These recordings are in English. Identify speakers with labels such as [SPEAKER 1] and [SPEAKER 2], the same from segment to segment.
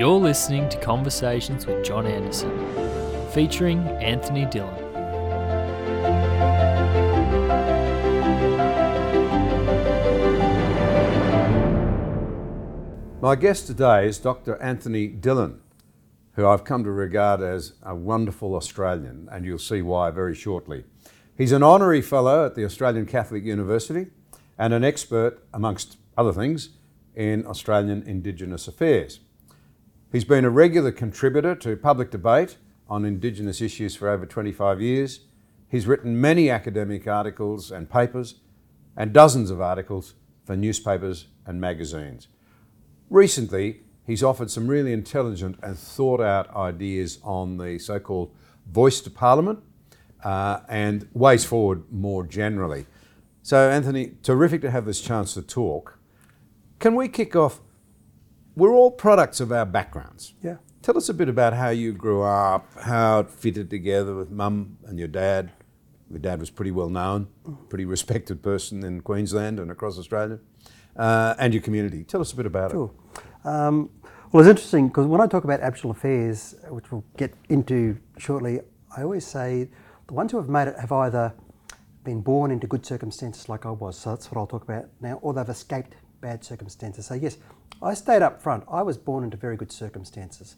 [SPEAKER 1] You're listening to Conversations with John Anderson, featuring Anthony Dillon.
[SPEAKER 2] My guest today is Dr. Anthony Dillon, who I've come to regard as a wonderful Australian, and you'll see why very shortly. He's an honorary fellow at the Australian Catholic University and an expert, amongst other things, in Australian Indigenous affairs. He's been a regular contributor to public debate on Indigenous issues for over 25 years. He's written many academic articles and papers, and dozens of articles for newspapers and magazines. Recently, he's offered some really intelligent and thought out ideas on the so called voice to parliament uh, and ways forward more generally. So, Anthony, terrific to have this chance to talk. Can we kick off? We're all products of our backgrounds.
[SPEAKER 3] Yeah.
[SPEAKER 2] Tell us a bit about how you grew up, how it fitted together with mum and your dad. Your dad was pretty well known, pretty respected person in Queensland and across Australia, uh, and your community. Tell us a bit about it.
[SPEAKER 3] Sure. Um, well, it's interesting because when I talk about Aboriginal affairs, which we'll get into shortly, I always say the ones who have made it have either been born into good circumstances like I was, so that's what I'll talk about now, or they've escaped bad circumstances. So, yes, I stayed up front. I was born into very good circumstances.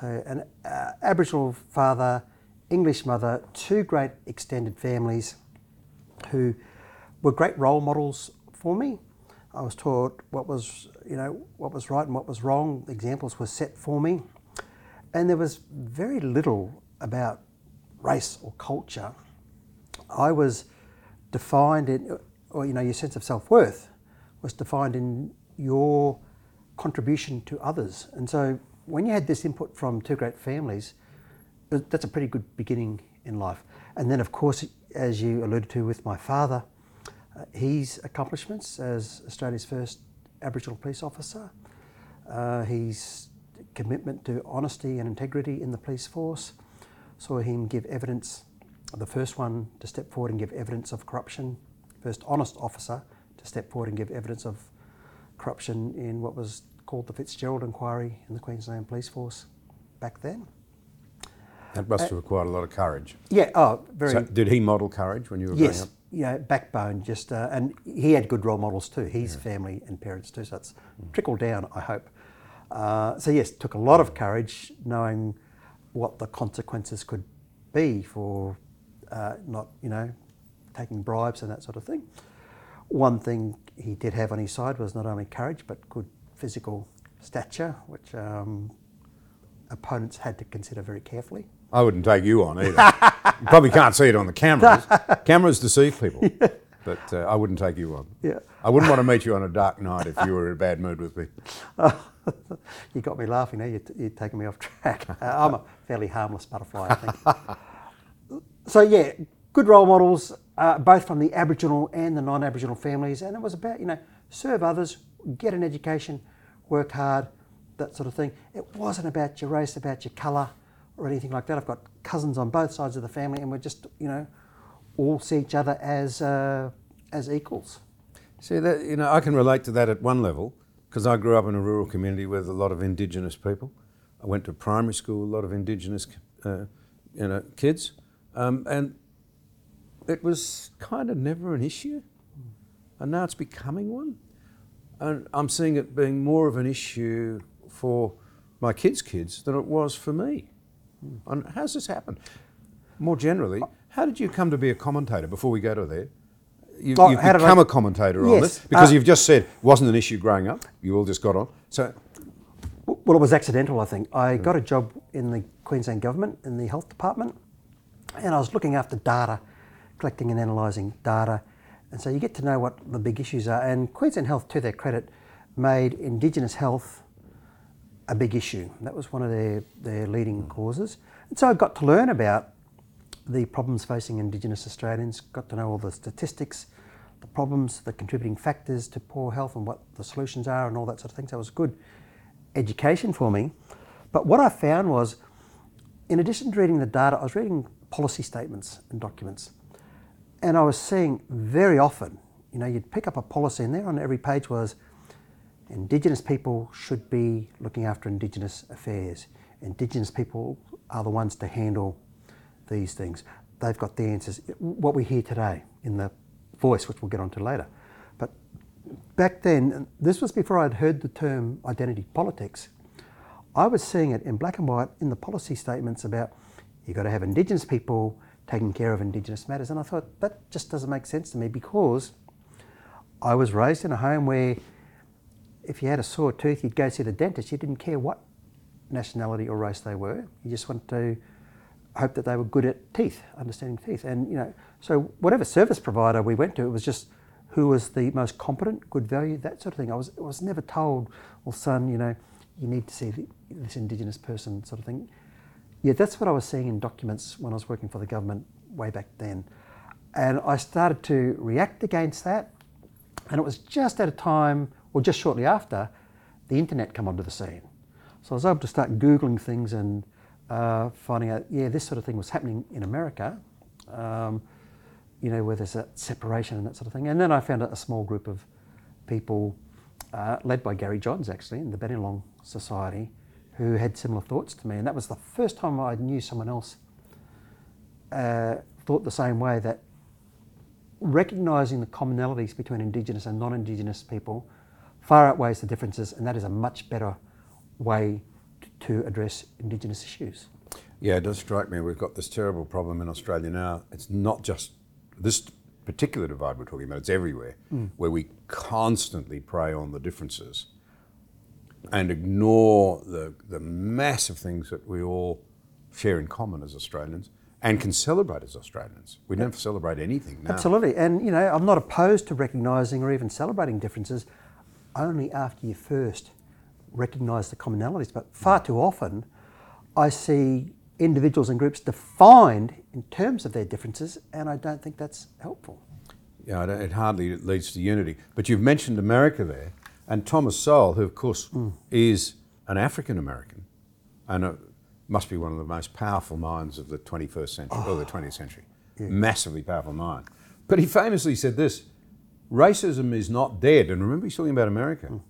[SPEAKER 3] So, an uh, Aboriginal father, English mother, two great extended families who were great role models for me. I was taught what was, you know, what was right and what was wrong. Examples were set for me, and there was very little about race or culture. I was defined in, or you know, your sense of self worth was defined in your contribution to others. And so, when you had this input from two great families, that's a pretty good beginning in life. And then, of course, as you alluded to with my father, uh, his accomplishments as Australia's first Aboriginal police officer, uh, his commitment to honesty and integrity in the police force, saw him give evidence, the first one to step forward and give evidence of corruption, first honest officer to step forward and give evidence of corruption in what was called the Fitzgerald Inquiry in the Queensland Police Force back then.
[SPEAKER 2] That must have required a lot of courage.
[SPEAKER 3] Yeah, oh, very.
[SPEAKER 2] So, did he model courage when you were
[SPEAKER 3] yes,
[SPEAKER 2] growing up?
[SPEAKER 3] yeah, backbone. Just uh, and he had good role models too. His family and parents too. So it's trickled down. I hope. Uh, so yes, took a lot of courage knowing what the consequences could be for uh, not, you know, taking bribes and that sort of thing. One thing he did have on his side was not only courage but good physical stature, which um, opponents had to consider very carefully.
[SPEAKER 2] I wouldn't take you on either. you probably can't see it on the cameras. cameras deceive people. But uh, I wouldn't take you on.
[SPEAKER 3] Yeah.
[SPEAKER 2] I wouldn't want to meet you on a dark night if you were in a bad mood with me.
[SPEAKER 3] you got me laughing now. You're, you're taking me off track. Uh, I'm a fairly harmless butterfly, I think. so, yeah, good role models, uh, both from the Aboriginal and the non Aboriginal families. And it was about, you know, serve others, get an education, work hard, that sort of thing. It wasn't about your race, about your colour or anything like that. I've got cousins on both sides of the family, and we're just, you know, all see each other as, uh, as equals.
[SPEAKER 2] See that you know I can relate to that at one level because I grew up in a rural community with a lot of Indigenous people. I went to primary school, a lot of Indigenous, uh, you know, kids, um, and it was kind of never an issue, and now it's becoming one, and I'm seeing it being more of an issue for my kids' kids than it was for me. And how's this happened? More generally, how did you come to be a commentator? Before we go to there, you,
[SPEAKER 3] Oh,
[SPEAKER 2] you've
[SPEAKER 3] how did I-
[SPEAKER 2] become a commentator on this because
[SPEAKER 3] uh,
[SPEAKER 2] you've just said wasn't an issue growing up. You all just got on. So
[SPEAKER 3] Well, it was accidental, I think. I got a job in the Queensland government in the health department, and I was looking after data, collecting and analysing data, And so you get to know what the big issues are. And Queensland Health, to their credit, made Indigenous health a big issue. That was one of their, their leading causes. And so I got to learn about the problems facing Indigenous Australians, got to know all the statistics, the problems, the contributing factors to poor health and what the solutions are and all that sort of thing. So it was good education for me. But what I found was, in addition to reading the data, I was reading policy statements and documents. And I was seeing very often, you know, you'd pick up a policy and there on every page was Indigenous people should be looking after Indigenous affairs. Indigenous people are the ones to handle these things. They've got the answers. What we hear today in the voice, which we'll get onto later. But back then, this was before I'd heard the term identity politics. I was seeing it in black and white in the policy statements about you've got to have Indigenous people taking care of Indigenous matters. And I thought that just doesn't make sense to me because I was raised in a home where if you had a sore tooth, you'd go see the dentist. You didn't care what nationality or race they were. You just wanted to hope that they were good at teeth, understanding teeth. And, you know, so whatever service provider we went to, it was just who was the most competent, good value, that sort of thing. I was, I was never told, well, son, you know, you need to see the, this Indigenous person sort of thing. Yeah, that's what I was seeing in documents when I was working for the government way back then. And I started to react against that. And it was just at a time, or just shortly after, the internet come onto the scene. So I was able to start Googling things and uh, finding out, yeah, this sort of thing was happening in America, um, you know, where there's a separation and that sort of thing. And then I found a, small group of people, uh, led by Gary Johns actually, in the Bennelong Society, who had similar thoughts to me. And that was the first time I knew someone else uh, thought the same way that recognising the commonalities between Indigenous and non Indigenous people far outweighs the differences, and that is a much better way to address Indigenous issues.
[SPEAKER 2] Yeah, it does strike me we've got this terrible problem in Australia now. It's not just this particular divide we're talking about, it's everywhere, mm. where we constantly prey on the differences and ignore the, the massive things that we all share in common as Australians and can celebrate as Australians. We never celebrate anything now.
[SPEAKER 3] Absolutely. And, you know, I'm not opposed to recognising or even celebrating differences only after you first recognise the commonalities. But far too often, I see individuals and groups defined in terms of their differences, and I don't think that's helpful.
[SPEAKER 2] Yeah, it hardly leads to unity. But you've mentioned America there, and Thomas Sowell, who of course mm. is an African American, and a, must be one of the most powerful minds of the 21st century oh, or the 20th century, yeah. massively powerful mind. But he famously said this: racism is not dead. And remember, he's talking about America. Mm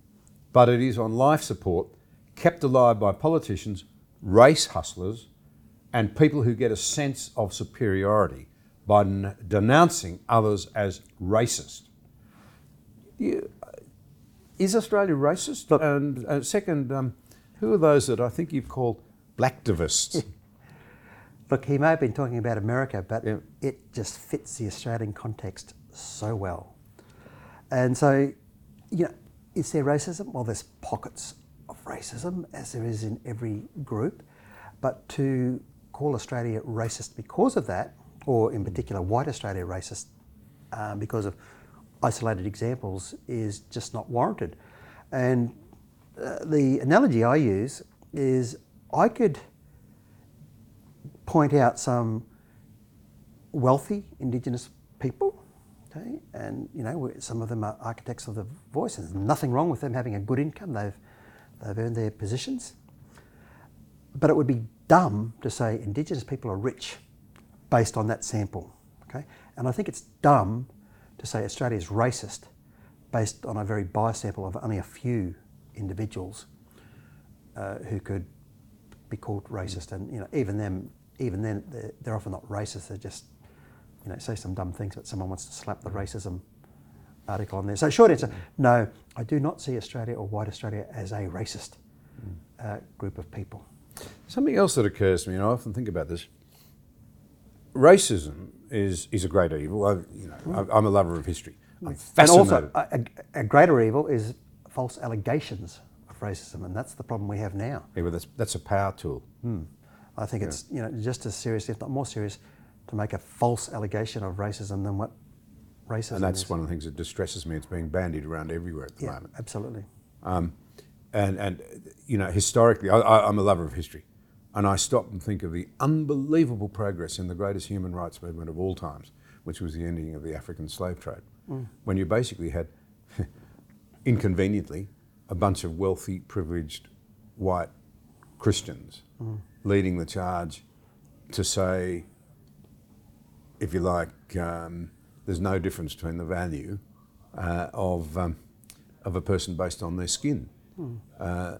[SPEAKER 2] but it is on life support, kept alive by politicians, race hustlers, and people who get a sense of superiority by denouncing others as racist. You, is Australia racist? Look, and uh, second, um, who are those that I think you've called blacktivists?
[SPEAKER 3] Look, he may have been talking about America, but yeah. it just fits the Australian context so well. And so, you know, is there racism? Well, there's pockets of racism, as there is in every group. But to call Australia racist because of that, or in particular white Australia racist um, because of isolated examples, is just not warranted. And uh, the analogy I use is I could point out some wealthy Indigenous people Okay, and you know some of them are architects of the voice. There's nothing wrong with them having a good income. They've they've earned their positions. But it would be dumb to say Indigenous people are rich based on that sample. Okay, and I think it's dumb to say Australia is racist based on a very biased sample of only a few individuals uh, who could be called racist. And you know, even them, even then, they're, they're often not racist. They're just you know, say some dumb things, but someone wants to slap the racism article on there. So, short answer no, I do not see Australia or white Australia as a racist uh, group of people.
[SPEAKER 2] Something else that occurs to me, and I often think about this racism is, is a great evil. I, you know, I'm a lover of history. I'm fascinated.
[SPEAKER 3] And also, a, a, greater evil is false allegations of racism, and that's the problem we have now.
[SPEAKER 2] Yeah, well, that's, that's a power tool.
[SPEAKER 3] Hmm. I think yeah. it's you know just as serious, if not more serious, to make a false allegation of racism than what racism.
[SPEAKER 2] And that's
[SPEAKER 3] is.
[SPEAKER 2] one of the things that distresses me. It's being bandied around everywhere at the
[SPEAKER 3] Yeah,
[SPEAKER 2] moment.
[SPEAKER 3] absolutely.
[SPEAKER 2] Um, and, and, you know, historically, I, I, I'm a lover of history. And I stop and think of the unbelievable progress in the greatest human rights movement of all times, which was the ending of the African slave trade, when you basically had, inconveniently, a bunch of wealthy, privileged white Christians leading the charge to say, if you like, um, there's no difference between the value uh, of, um, of a person based on their skin. Uh,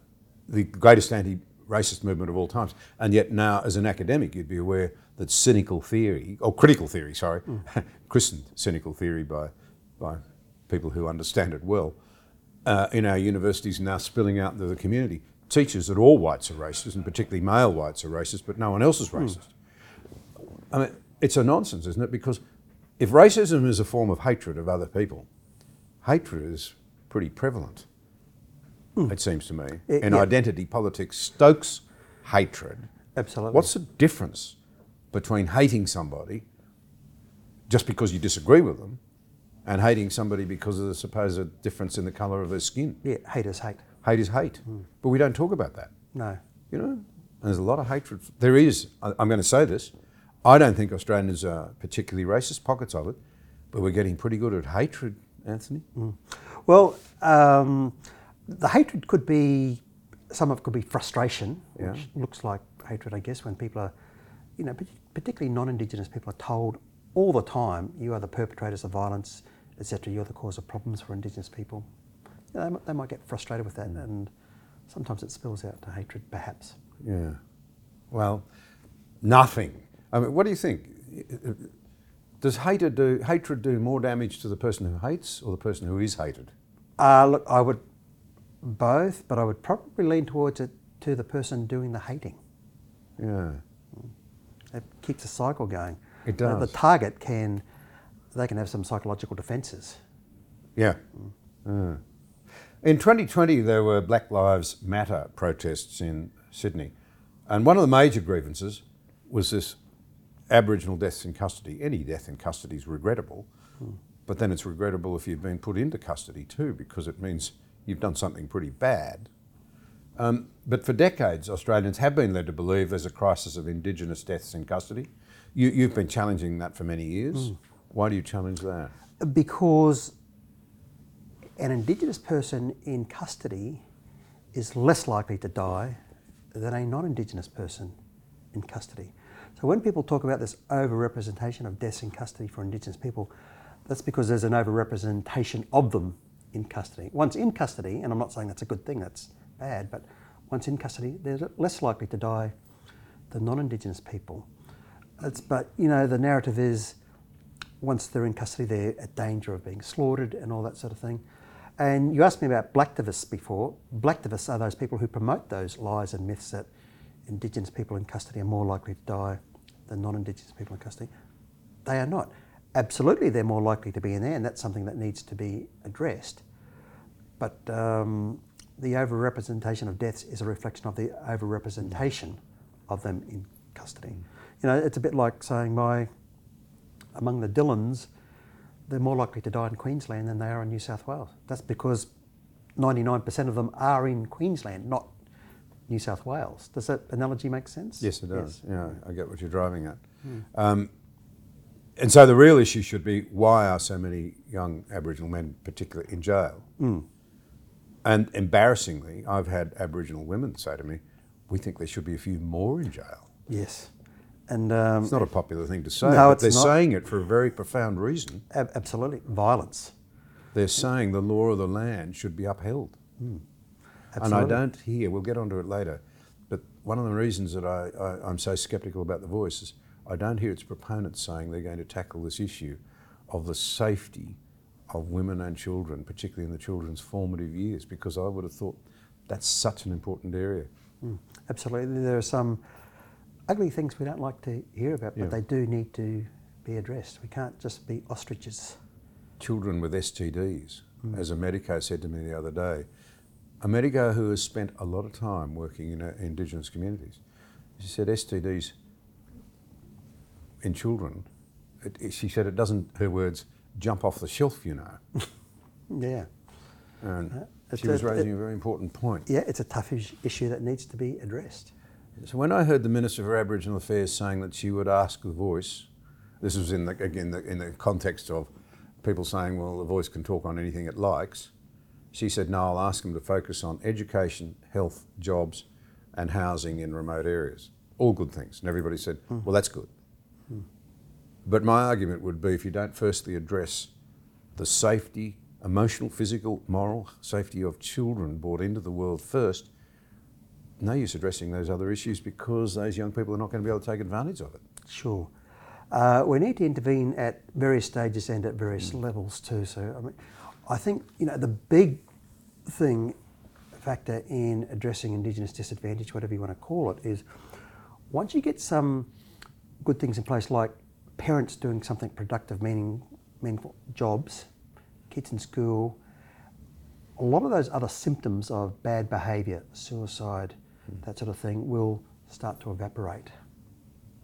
[SPEAKER 2] the greatest anti racist movement of all times. And yet, now, as an academic, you'd be aware that cynical theory, or critical theory, sorry, christened cynical theory by, by people who understand it well, uh, in our universities now spilling out into the community teaches that all whites are racist, and particularly male whites are racist, but no one else is racist. I mean, it's a nonsense, isn't it? Because if racism is a form of hatred of other people, hatred is pretty prevalent, it seems to me.
[SPEAKER 3] Eh,
[SPEAKER 2] In
[SPEAKER 3] yeah.
[SPEAKER 2] identity politics, stokes hatred.
[SPEAKER 3] Absolutely.
[SPEAKER 2] What's the difference between hating somebody just because you disagree with them and hating somebody because of the supposed difference in the colour of their skin?
[SPEAKER 3] yeah, haters hate.
[SPEAKER 2] Hate is hate. But we don't talk about that.
[SPEAKER 3] No.
[SPEAKER 2] You know, and there's a lot of hatred. There is. I'm going to say this. I don't think Australians are particularly racist. Pockets of it, but we're getting pretty good at hatred, Anthony.
[SPEAKER 3] Well, um, the hatred could be, some of it could be frustration,
[SPEAKER 2] Yeah.
[SPEAKER 3] which looks like hatred, I guess, when people are, you know, particularly non-Indigenous people are told all the time, you are the perpetrators of violence, etc. You're the cause of problems for Indigenous people. You know, they, might, they might get frustrated with that, and sometimes it spills out to hatred, perhaps.
[SPEAKER 2] Yeah. Well, nothing. I mean, what do you think? Does hatred do hatred do more damage to the person who hates or the person who is hated?
[SPEAKER 3] Uh, look, I would both, but I would probably lean towards it to the person doing the hating.
[SPEAKER 2] Yeah.
[SPEAKER 3] It keeps the cycle going.
[SPEAKER 2] It does.
[SPEAKER 3] The target can, they can have some psychological defences.
[SPEAKER 2] Yeah. Uh. In 2020, there were Black Lives Matter protests in Sydney, and one of the major grievances was this Aboriginal deaths in custody. Any death in custody is regrettable, but then it's regrettable if you've been put into custody too, because it means you've done something pretty bad. Um, but for decades, Australians have been led to believe there's a crisis of Indigenous deaths in custody. You, you've been challenging that for many years. Why do you challenge that?
[SPEAKER 3] Because an Indigenous person in custody is less likely to die than a non Indigenous person in custody. So when people talk about this overrepresentation of deaths in custody for Indigenous people, that's because there's an overrepresentation of them in custody. Once in custody, and I'm not saying that's a good thing, that's bad, but once in custody, they're less likely to die than non Indigenous people. It's, but, you know, the narrative is once they're in custody, they're at danger of being slaughtered and all that sort of thing. And you asked me about blacktivists before. Blacktivists are those people who promote those lies and myths that Indigenous people in custody are more likely to die than non Indigenous people in custody. They are not. Absolutely, they're more likely to be in there, and that's something that needs to be addressed. But um, the overrepresentation of deaths is a reflection of the overrepresentation of them in custody. You know, it's a bit like saying my among the Dillons, they're more likely to die in Queensland than they are in New South Wales. That's because 99% of them are in Queensland, not New South Wales. Does that analogy make sense?
[SPEAKER 2] Yes, it does. Yeah, I get what you're driving at. Um, and so the real issue should be why are so many young Aboriginal men, particularly in jail? And embarrassingly, I've had Aboriginal women say to me, "We think there should be a few more in jail."
[SPEAKER 3] Yes. And um,
[SPEAKER 2] It's not a popular thing to say,
[SPEAKER 3] No,
[SPEAKER 2] but they're
[SPEAKER 3] not.
[SPEAKER 2] saying it for a very profound reason.
[SPEAKER 3] ab- absolutely violence.
[SPEAKER 2] They're saying the law of the land should be upheld. And I don't hear, we'll get onto it later, but one of the reasons that I, I, I'm so sceptical about the voice is I don't hear its proponents saying they're going to tackle this issue of the safety of women and children, particularly in the children's formative years, because I would have thought that's such an important area.
[SPEAKER 3] Absolutely. There are some ugly things we don't like to hear about, but
[SPEAKER 2] Yeah.
[SPEAKER 3] they do need to be addressed. We can't just be ostriches.
[SPEAKER 2] Children with STDs, as a medico said to me the other day, a medico who has spent a lot of time working in uh, Indigenous communities, she said STDs in children, it, she said it doesn't, her words, jump off the shelf, you know.
[SPEAKER 3] Yeah.
[SPEAKER 2] And uh,
[SPEAKER 3] it's
[SPEAKER 2] she was
[SPEAKER 3] a-
[SPEAKER 2] raising
[SPEAKER 3] it-
[SPEAKER 2] a very important point.
[SPEAKER 3] Yeah, it's a tough issue that needs to be addressed.
[SPEAKER 2] So when I heard the Minister for Aboriginal Affairs saying that she would ask the Voice, this was in the, again the, in the context of people saying, well, the Voice can talk on anything it likes. She said, no, I'll ask them to focus on education, health, jobs, and housing in remote areas. All good things. And everybody said, hmm. well, that's good. But my argument would be if you don't firstly address the safety, emotional, physical, moral safety of children brought into the world first, no use addressing those other issues because those young people are not going to be able to take advantage of it.
[SPEAKER 3] Sure. Uh, we need to intervene at various stages and at various
[SPEAKER 2] Mm.
[SPEAKER 3] levels too. So, I mean, I think you know the big thing factor in addressing Indigenous disadvantage, whatever you want to call it, is once you get some good things in place, like parents doing something productive, meaning meaningful jobs, kids in school, a lot of those other symptoms of bad behaviour, suicide,
[SPEAKER 2] Mm.
[SPEAKER 3] that sort of thing, will start to evaporate.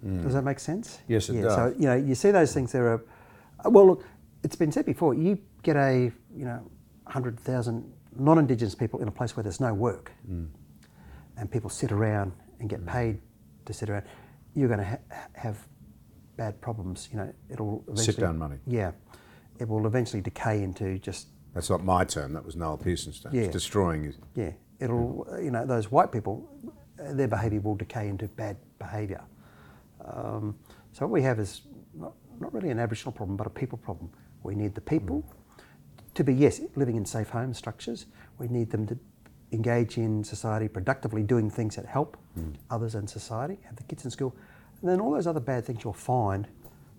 [SPEAKER 3] Does that make sense?
[SPEAKER 2] Mm. Yes, it
[SPEAKER 3] yeah,
[SPEAKER 2] does.
[SPEAKER 3] So you know, you see those things. There are, well, look, it's been said before. You get a you know, hundred thousand non-Indigenous people in a place where there's no work,
[SPEAKER 2] Mm.
[SPEAKER 3] and people sit around and get paid to sit around. You're going to ha- have bad problems. You know, it'll eventually,
[SPEAKER 2] Sit-down money.
[SPEAKER 3] Yeah, it will eventually decay into just
[SPEAKER 2] That's not my term, that was Noel Pearson's term.
[SPEAKER 3] Yeah.
[SPEAKER 2] It's destroying his.
[SPEAKER 3] yeah. It'll you know those white people, uh, their behaviour will decay into bad behaviour. Um, so what we have is not, not really an Aboriginal problem, but a people problem. We need the people to be yes living in safe home structures. We need them to engage in society productively, doing things that help others and society. Have the kids in school, and then all those other bad things you'll find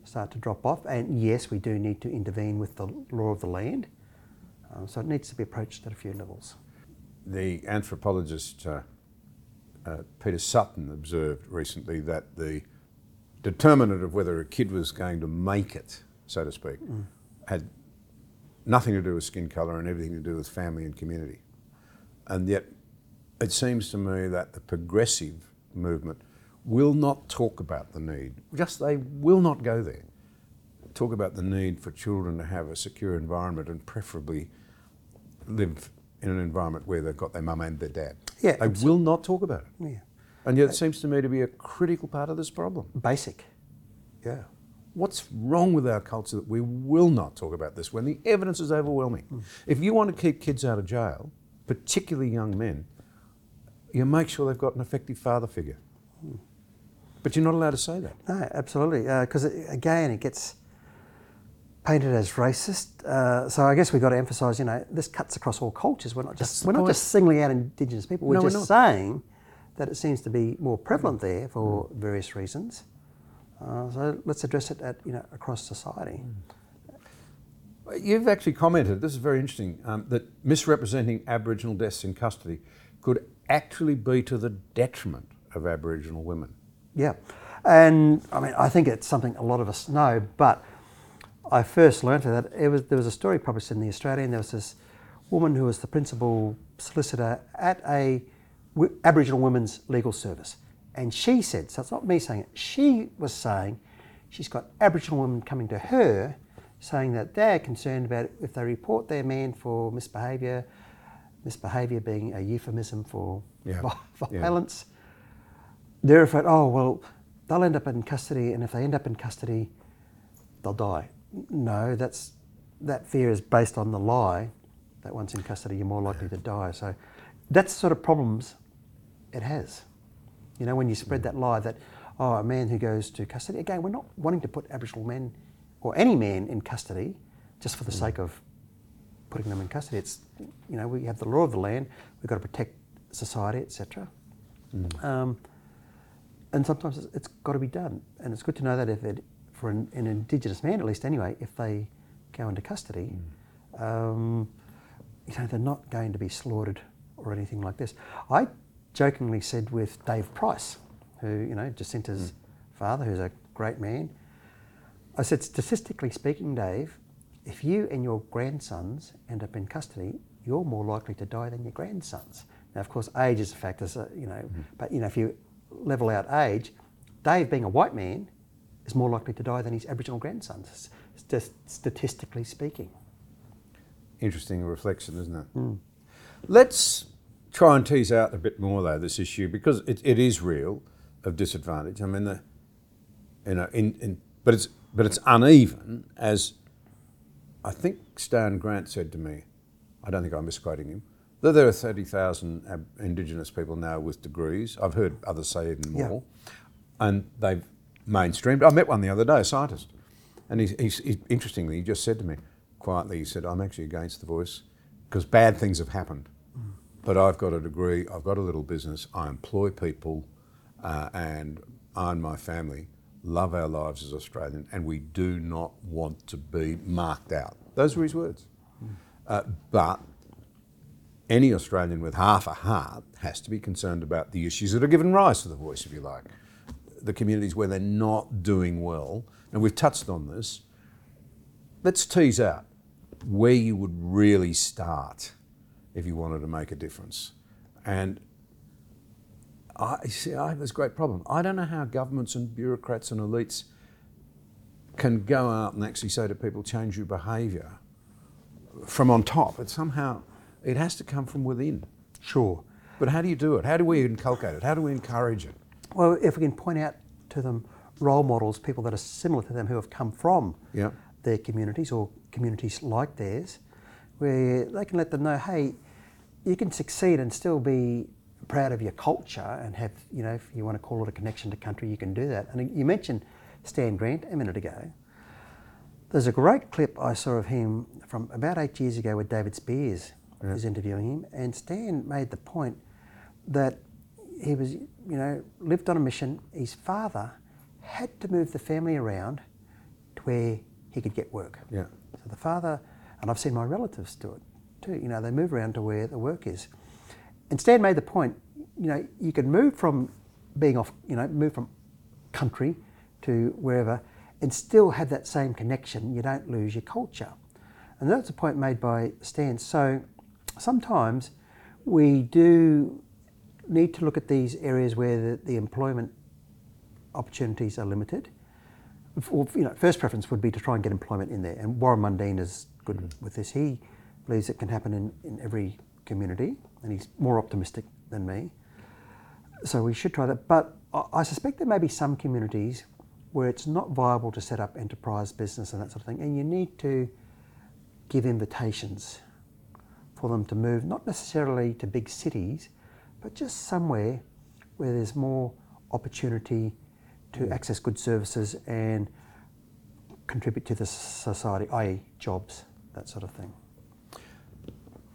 [SPEAKER 3] start to drop off. And yes, we do need to intervene with the law of the land. Um, so it needs to be approached at a few levels.
[SPEAKER 2] The anthropologist uh, uh, Peter Sutton observed recently that the determinant of whether a kid was going to make it, so to speak, had nothing to do with skin colour and everything to do with family and community. And yet, it seems to me that the progressive movement will not talk about the need, just they will not go there. Talk about the need for children to have a secure environment and preferably live in an environment where they've got their mum and their dad.
[SPEAKER 3] Yeah,
[SPEAKER 2] They will not talk about it.
[SPEAKER 3] Yeah.
[SPEAKER 2] And yet it uh, seems to me to be a critical part of this problem.
[SPEAKER 3] Basic.
[SPEAKER 2] Yeah. What's wrong with our culture that we will not talk about this when the evidence is overwhelming? Hmm. If you want to keep kids out of jail, particularly young men, you make sure they've got an effective father figure. But you're not allowed to say that.
[SPEAKER 3] No, absolutely. Because again, it gets painted as racist. Uh, so I guess we've got to emphasise, you know, this cuts across all cultures. We're not just we're not just singling out Indigenous people. We're
[SPEAKER 2] No, we're
[SPEAKER 3] just saying that it seems to be more prevalent there for various reasons. Uh, so let's address it at you know across society.
[SPEAKER 2] You've actually commented, this is very interesting, um, that misrepresenting Aboriginal deaths in custody could actually be to the detriment of Aboriginal women.
[SPEAKER 3] Yeah, and I mean I think it's something a lot of us know, but I first learned of that. It was there was a story published in the Australian. There was this woman who was the principal solicitor at a w- Aboriginal women's legal service, and she said, so it's not me saying it. She was saying she's got Aboriginal women coming to her, saying that they're concerned about if they report their man for misbehaviour, misbehaviour being a euphemism for
[SPEAKER 2] Yeah, yeah.
[SPEAKER 3] violence they're afraid, oh, well, they'll end up in custody, and if they end up in custody, they'll die. No, that's, that fear is based on the lie that once in custody, you're more likely to die. So that's the sort of problems it has. You know, when you spread mm. that lie that, oh, a man who goes to custody, again, we're not wanting to put Aboriginal men or any man in custody just for the sake of putting them in custody. It's, you know, we have the law of the land, we've got to protect society, etc. Um, and sometimes it's, it's got to be done. And it's good to know that if it, for an, an Indigenous man, at least anyway, if they go into custody, um, you know, they're not going to be slaughtered or anything like this. I jokingly said with Dave Price, who, you know, Jacinta's father, who's a great man, I said, statistically speaking, Dave, if you and your grandsons end up in custody, you're more likely to die than your grandsons. Now, of course, age is a factor, so, you know, mm-hmm. but you know, if you level out age, Dave, being a white man, is more likely to die than his Aboriginal grandsons. just statistically speaking.
[SPEAKER 2] Interesting reflection, isn't it? Hmm. Let's try and tease out a bit more though this issue because it, it is real of disadvantage. I mean, the, you know, in, in but it's but it's uneven as I think Stan Grant said to me. I don't think I'm misquoting him. That there are thirty thousand ab- Indigenous people now with degrees. I've heard others say even
[SPEAKER 3] Yeah.
[SPEAKER 2] more, and they've mainstreamed. I met one the other day, a scientist, and he's, he's, he interestingly he just said to me quietly. He said, "I'm actually against the voice because bad things have happened." but I've got a degree, I've got a little business, I employ people, uh, and I and my family love our lives as Australian, and we do not want to be marked out. Those were his words. Uh, but any Australian with half a heart has to be concerned about the issues that are given rise to the voice, if you like. The communities where they're not doing well, and we've touched on this. Let's tease out where you would really start if you wanted to make a difference. And I see, I have this great problem. I don't know how governments and bureaucrats and elites can go out and actually say to people, change your behaviour from on top. It somehow, it has to come from within.
[SPEAKER 3] Sure.
[SPEAKER 2] But how do you do it? How do we inculcate it? How do we encourage it?
[SPEAKER 3] Well, if we can point out to them role models, people that are similar to them who have come from
[SPEAKER 2] Yeah.
[SPEAKER 3] their communities or communities like theirs, where they can let them know, hey, you can succeed and still be proud of your culture and have, you know, if you want to call it a connection to country, you can do that. And you mentioned Stan Grant a minute ago. There's a great clip I saw of him from about eight years ago where David Speers was interviewing him, and Stan made the point that he was, you know, lived on a mission. His father had to move the family around to where he could get work.
[SPEAKER 2] Yeah.
[SPEAKER 3] So the father, and I've seen my relatives do it too. You know, they move around to where the work is. And Stan made the point. You know, you can move from being off. You know, move from country to wherever, and still have that same connection. You don't lose your culture. And that's a point made by Stan. So sometimes we do need to look at these areas where the, the employment opportunities are limited. Or, you know, first preference would be to try and get employment in there. And Warren Mundine is good mm. with this. He believes it can happen in, in every community, and he's more optimistic than me. So we should try that. But I, suspect there may be some communities where it's not viable to set up enterprise business and that sort of thing, and you need to give invitations for them to move, not necessarily to big cities, but just somewhere where there's more opportunity to mm. access good services and contribute to the society, i.e., jobs, that sort of thing.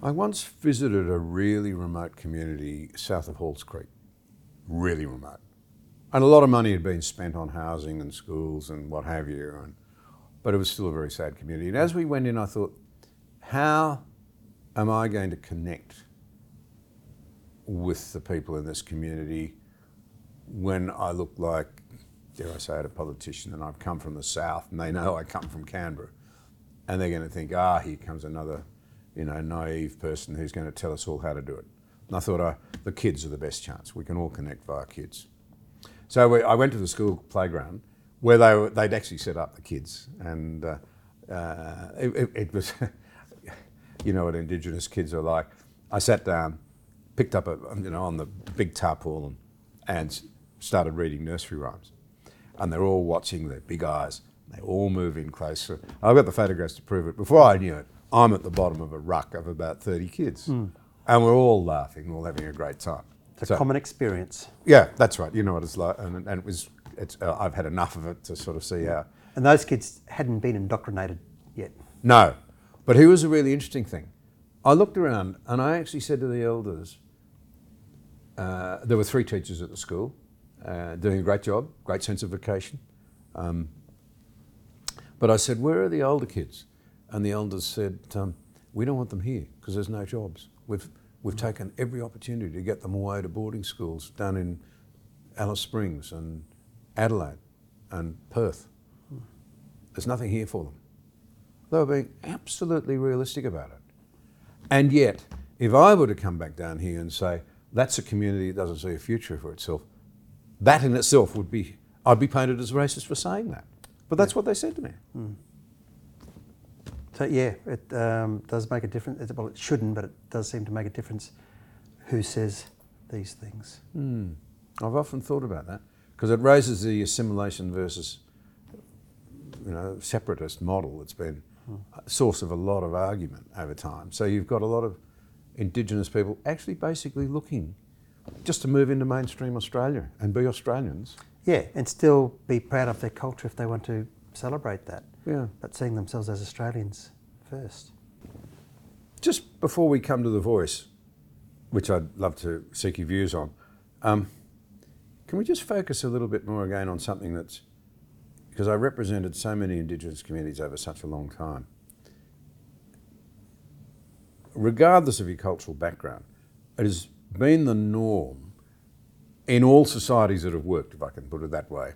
[SPEAKER 2] I once visited a really remote community south of Halls Creek, really remote. And a lot of money had been spent on housing and schools and what have you, and, but it was still a very sad community. And as we went in, I thought, how am I going to connect with the people in this community when I look like, dare I say it, a politician and I've come from the south and they know I come from Canberra and they're going to think, ah, here comes another, you know, naive person who's going to tell us all how to do it. And I thought, uh, the kids are the best chance. We can all connect via kids. So we, I went to the school playground where they were, they'd actually set up the kids, and uh, uh, it, it, was, you know, what Indigenous kids are like. I sat down, picked up a, you know, on the big tarpaulin, and started reading nursery rhymes, and they're all watching their big eyes. They all move in closer. I've got the photographs to prove it. Before I knew it, I'm at the bottom of a ruck of about 30 kids, and we're all laughing, all having a great time.
[SPEAKER 3] It's a
[SPEAKER 2] So-
[SPEAKER 3] common experience.
[SPEAKER 2] yeah, that's right. You know what it's like, and, and it was. It's. Uh, I've had enough of it to sort of see how.
[SPEAKER 3] And those kids hadn't been indoctrinated yet.
[SPEAKER 2] No, but here was a really interesting thing. I looked around and I actually said to the elders. Uh, there were three teachers at the school, uh, doing a great job, great sense of vocation. Um, but I said, "Where are the older kids?" And the elders said, um, "We don't want them here because there's no jobs. We've we've mm-hmm. taken every opportunity to get them away to boarding schools down in Alice Springs and Adelaide and Perth. Hmm. There's nothing here for them." They were being absolutely realistic about it. And yet, if I were to come back down here and say, that's a community that doesn't see a future for itself, that in itself would be, I'd be painted as racist for saying that. But that's what they said to me. Hmm.
[SPEAKER 3] So yeah, it um, does make a difference. Well, it shouldn't, but it does seem to make a difference who says these things.
[SPEAKER 2] I've often thought about that because it raises the assimilation versus, you know, separatist model that's been a source of a lot of argument over time. So you've got a lot of Indigenous people actually basically looking just to move into mainstream Australia and be Australians.
[SPEAKER 3] Yeah, and still be proud of their culture if they want to celebrate that.
[SPEAKER 2] Yeah.
[SPEAKER 3] But seeing themselves as Australians first.
[SPEAKER 2] Just before we come to the voice, which I'd love to seek your views on, um, can we just focus a little bit more again on something that's because I represented so many Indigenous communities over such a long time. Regardless of your cultural background, it has been the norm in all societies that have worked, if I can put it that way,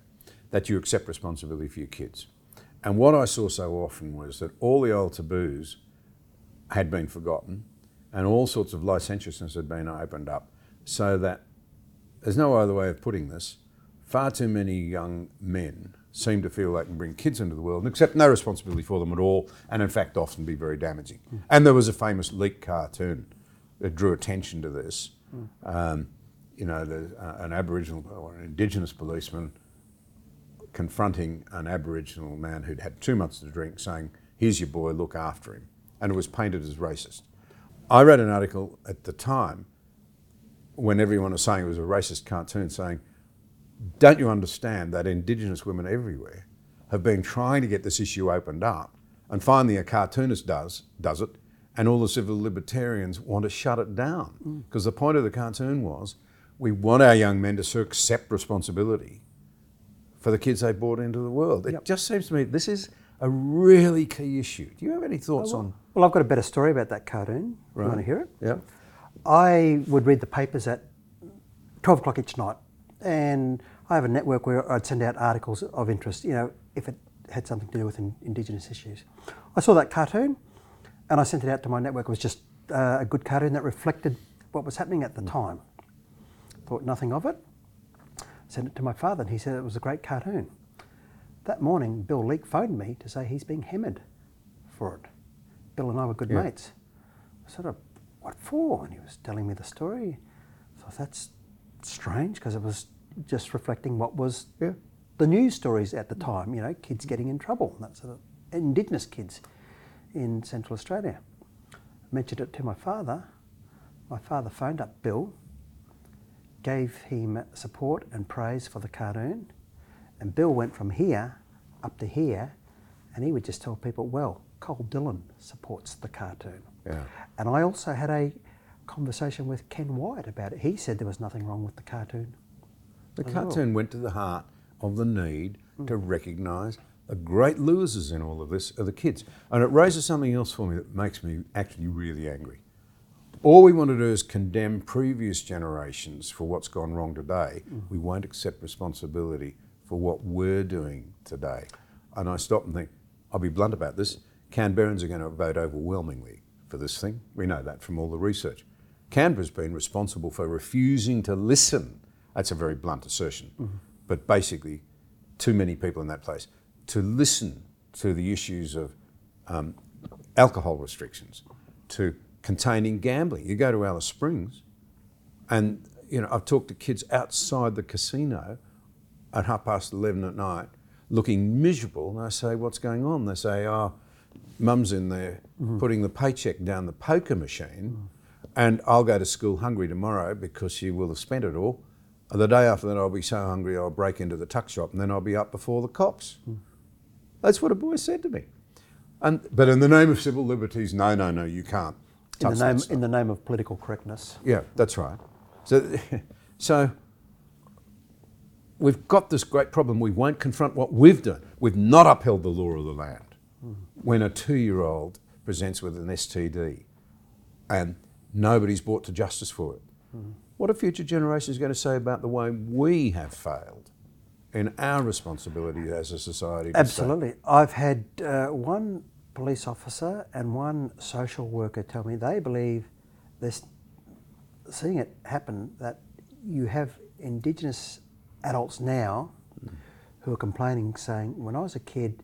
[SPEAKER 2] that you accept responsibility for your kids. And what I saw so often was that all the old taboos had been forgotten and all sorts of licentiousness had been opened up so that there's no other way of putting this. Far too many young men seem to feel they can bring kids into the world and accept no responsibility for them at all, and in fact, often be very damaging. And there was a famous Leak cartoon that drew attention to this. Um, you know, the, uh, an Aboriginal or an Indigenous policeman confronting an Aboriginal man who'd had two months to drink, saying, Here's your boy, look after him. And it was painted as racist. I read an article at the time when everyone was saying it was a racist cartoon, saying, Don't you understand that Indigenous women everywhere have been trying to get this issue opened up, and finally a cartoonist does, does it, and all the civil libertarians want to shut it down. Mm. Because the point of the cartoon was we want our young men to accept responsibility for the kids they brought into the world. It just seems to me this is a really key issue. Do you have any thoughts on?
[SPEAKER 3] Well, I've got a better story about that cartoon. You want to hear it?
[SPEAKER 2] Yeah.
[SPEAKER 3] I would read the papers at 12 o'clock each night, and I have a network where I'd send out articles of interest, you know, if it had something to do with in, Indigenous issues. I saw that cartoon, and I sent it out to my network. It was just uh, a good cartoon that reflected what was happening at the time. Thought nothing of it. Sent it to my father, and he said it was a great cartoon. That morning, Bill Leak phoned me to say he's being hammered for it. Bill and I were good
[SPEAKER 2] Yeah.
[SPEAKER 3] mates. I said, "Oh, what for? And he was telling me the story. So I thought, that's strange because it was just reflecting what was
[SPEAKER 2] Yeah.
[SPEAKER 3] the news stories at the time, you know, kids getting in trouble, and that sort of Indigenous kids in Central Australia. I mentioned it to my father. My father phoned up Bill, gave him support and praise for the cartoon, and Bill went from here up to here, and he would just tell people, well, Col Dillon supports the cartoon.
[SPEAKER 2] Yeah.
[SPEAKER 3] And I also had a conversation with Ken Wyatt about it. He said there was nothing wrong with the cartoon.
[SPEAKER 2] The
[SPEAKER 3] well.
[SPEAKER 2] cartoon went to the heart of the need mm. to recognise the great losers in all of this are the kids. And it raises something else for me that makes me actually really angry. All we want to do is condemn previous generations for what's gone wrong today. We won't accept responsibility for what we're doing today. And I stop and think, I'll be blunt about this. Canberrans are going to vote overwhelmingly for this thing. We know that from all the research. Canberra's been responsible for refusing to listen. That's a very blunt assertion, but basically, too many people in that place to listen to the issues of um, alcohol restrictions, to containing gambling. You go to Alice Springs, and you know I've talked to kids outside the casino at half past eleven at night, looking miserable, and I say, "What's going on?" They say, "Oh, mum's in there mm-hmm. putting the paycheck down the poker machine, and I'll go to school hungry tomorrow because she will have spent it all." And the day after that, I'll be so hungry I'll break into the tuck shop, and then I'll be up before the cops. Mm. That's what a boy said to me. And, but in the name of civil liberties, no, no, no, you can't.
[SPEAKER 3] In the, name, in the name of political correctness.
[SPEAKER 2] Yeah, that's right. So, so we've got this great problem. We won't confront what we've done. We've not upheld the law of the land. When a two-year-old presents with an STD, and nobody's brought to justice for it, what are future generations going to say about the way we have failed in our responsibility as a society?
[SPEAKER 3] Absolutely. I've had uh, one police officer and one social worker tell me they believe this, seeing it happen that you have Indigenous adults now who are complaining, saying, "When I was a kid,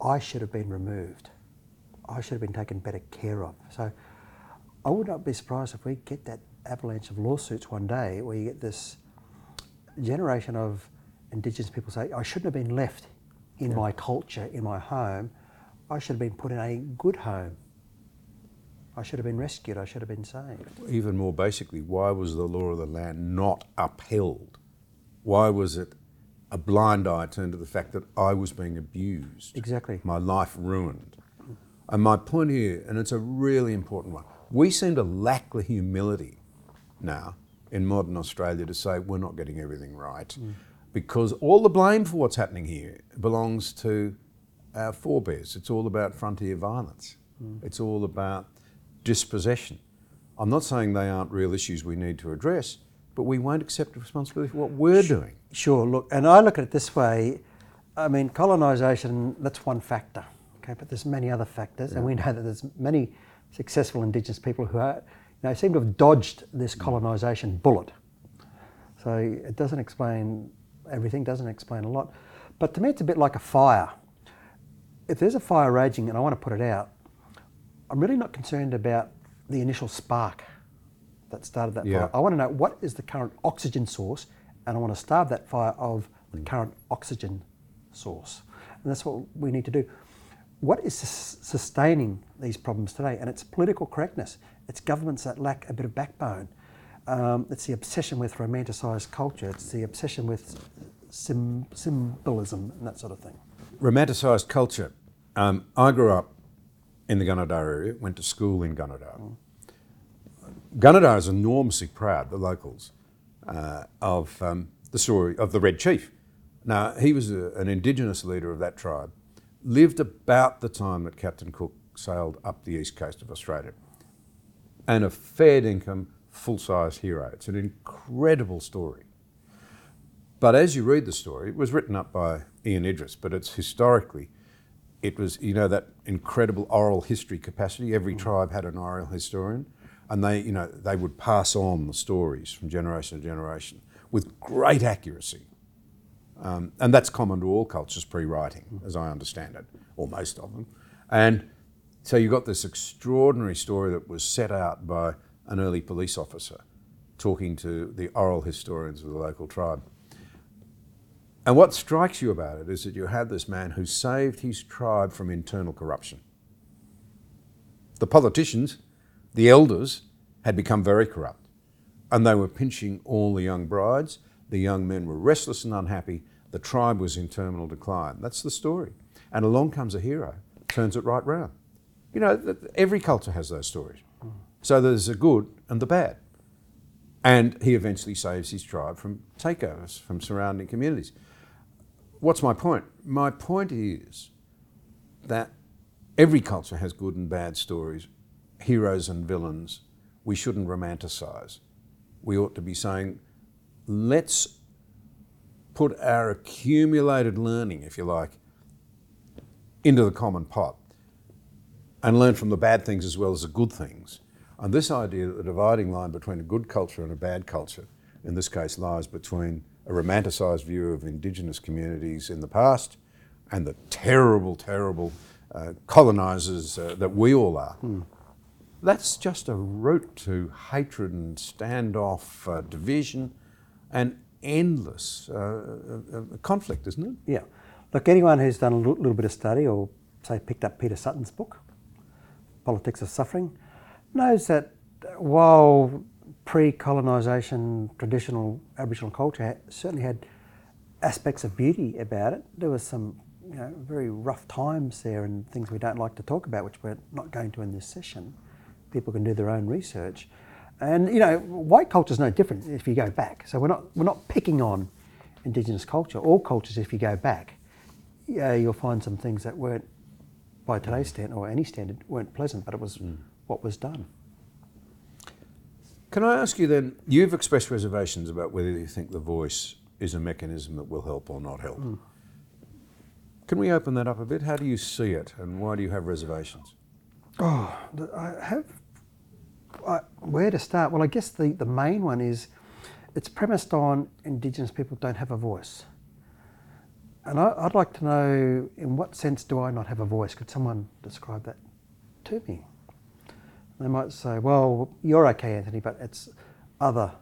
[SPEAKER 3] I should have been removed I should have been taken better care of. So I would not be surprised if we get that avalanche of lawsuits one day where you get this generation of Indigenous people say, I shouldn't have been left in my culture, in my home. I should have been put in a good home. I should have been rescued. I should have been saved.
[SPEAKER 2] Even more basically, why was the law of the land not upheld? Why was it a blind eye turned to the fact that I was being abused?
[SPEAKER 3] Exactly.
[SPEAKER 2] My life ruined. And my point here, and it's a really important one, we seem to lack the humility now in modern Australia to say we're not getting everything right mm. because all the blame for what's happening here belongs to Uh, our forebears. It's all about frontier violence, mm. it's all about dispossession. I'm not saying they aren't real issues we need to address, but we won't accept responsibility for what we're doing.
[SPEAKER 3] Sure, look, and I look at it this way I mean, colonisation, that's one factor, okay, but there's many other factors, and we know that there's many successful Indigenous people who are, you know, seem to have dodged this mm. colonisation bullet. So it doesn't explain everything, doesn't explain a lot. But to me, it's a bit like a fire. If there's a fire raging and I want to put it out, I'm really not concerned about the initial spark that started that
[SPEAKER 2] Yeah.
[SPEAKER 3] fire. I want to know what is the current oxygen source, and I want to starve that fire of the current oxygen source. And that's what we need to do. What is sus- sustaining these problems today? And it's political correctness. It's governments that lack a bit of backbone. Um, it's the obsession with romanticised culture. It's the obsession with sim- symbolism and that sort of thing.
[SPEAKER 2] Romanticised culture. Um, I grew up in the Gunnedah area, went to school in Gunnedah. Gunnedah is enormously proud, the locals, uh, of um, the story of the Red Chief. Now, he was a, an Indigenous leader of that tribe, lived about the time that Captain Cook sailed up the east coast of Australia, and a fair income, full size hero. It's an incredible story. But as you read the story, it was written up by Ion Idriess, but it's historically, it was, you know, that incredible oral history capacity. Every tribe had an oral historian, and they, you know, they would pass on the stories from generation to generation with great accuracy. Um, and that's common to all cultures pre writing, as I understand it, or most of them. And so you got this extraordinary story that was set out by an early police officer talking to the oral historians of the local tribe. And what strikes you about it is that you had this man who saved his tribe from internal corruption. The politicians, the elders, had become very corrupt and they were pinching all the young brides. The young men were restless and unhappy. The tribe was in terminal decline. That's the story. And along comes a hero, turns it right round. You know, every culture has those stories. So there's the good and the bad. And he eventually saves his tribe from takeovers from surrounding communities. What's my point? My point is that every culture has good and bad stories, heroes and villains. We shouldn't romanticise. We ought to be saying, let's put our accumulated learning, if you like, into the common pot and learn from the bad things as well as the good things. And this idea that the dividing line between a good culture and a bad culture, in this case, lies between a romanticised view of Indigenous communities in the past and the terrible, terrible uh, colonisers uh, that we all are. That's just a route to hatred and standoff, uh, division, and endless uh, uh, uh, conflict, isn't it?
[SPEAKER 3] Yeah. Look, anyone who's done a little bit of study or, say, picked up Peter Sutton's book, Politics of Suffering, knows that while pre colonisation traditional Aboriginal culture had, certainly had aspects of beauty about it, there was some you know, very rough times there and things we don't like to talk about, which we're not going to in this session. People can do their own research. And you know, white culture is no different if you go back. So we're not we're not picking on Indigenous culture. All cultures, if you go back, yeah, you'll find some things that weren't, by today's standard or any standard, weren't pleasant. But it was mm. what was done.
[SPEAKER 2] Can I ask you then? You've expressed reservations about whether you think the voice is a mechanism that will help or not help. Hmm. Can we open that up a bit? How do you see it, and why do you have reservations?
[SPEAKER 3] Oh, I have. I, where to start? Well, I guess the, the main one is it's premised on Indigenous people don't have a voice. And I, I'd like to know in what sense do I not have a voice? Could someone describe that to me. They might say, well, you're okay, Anthony, but it's other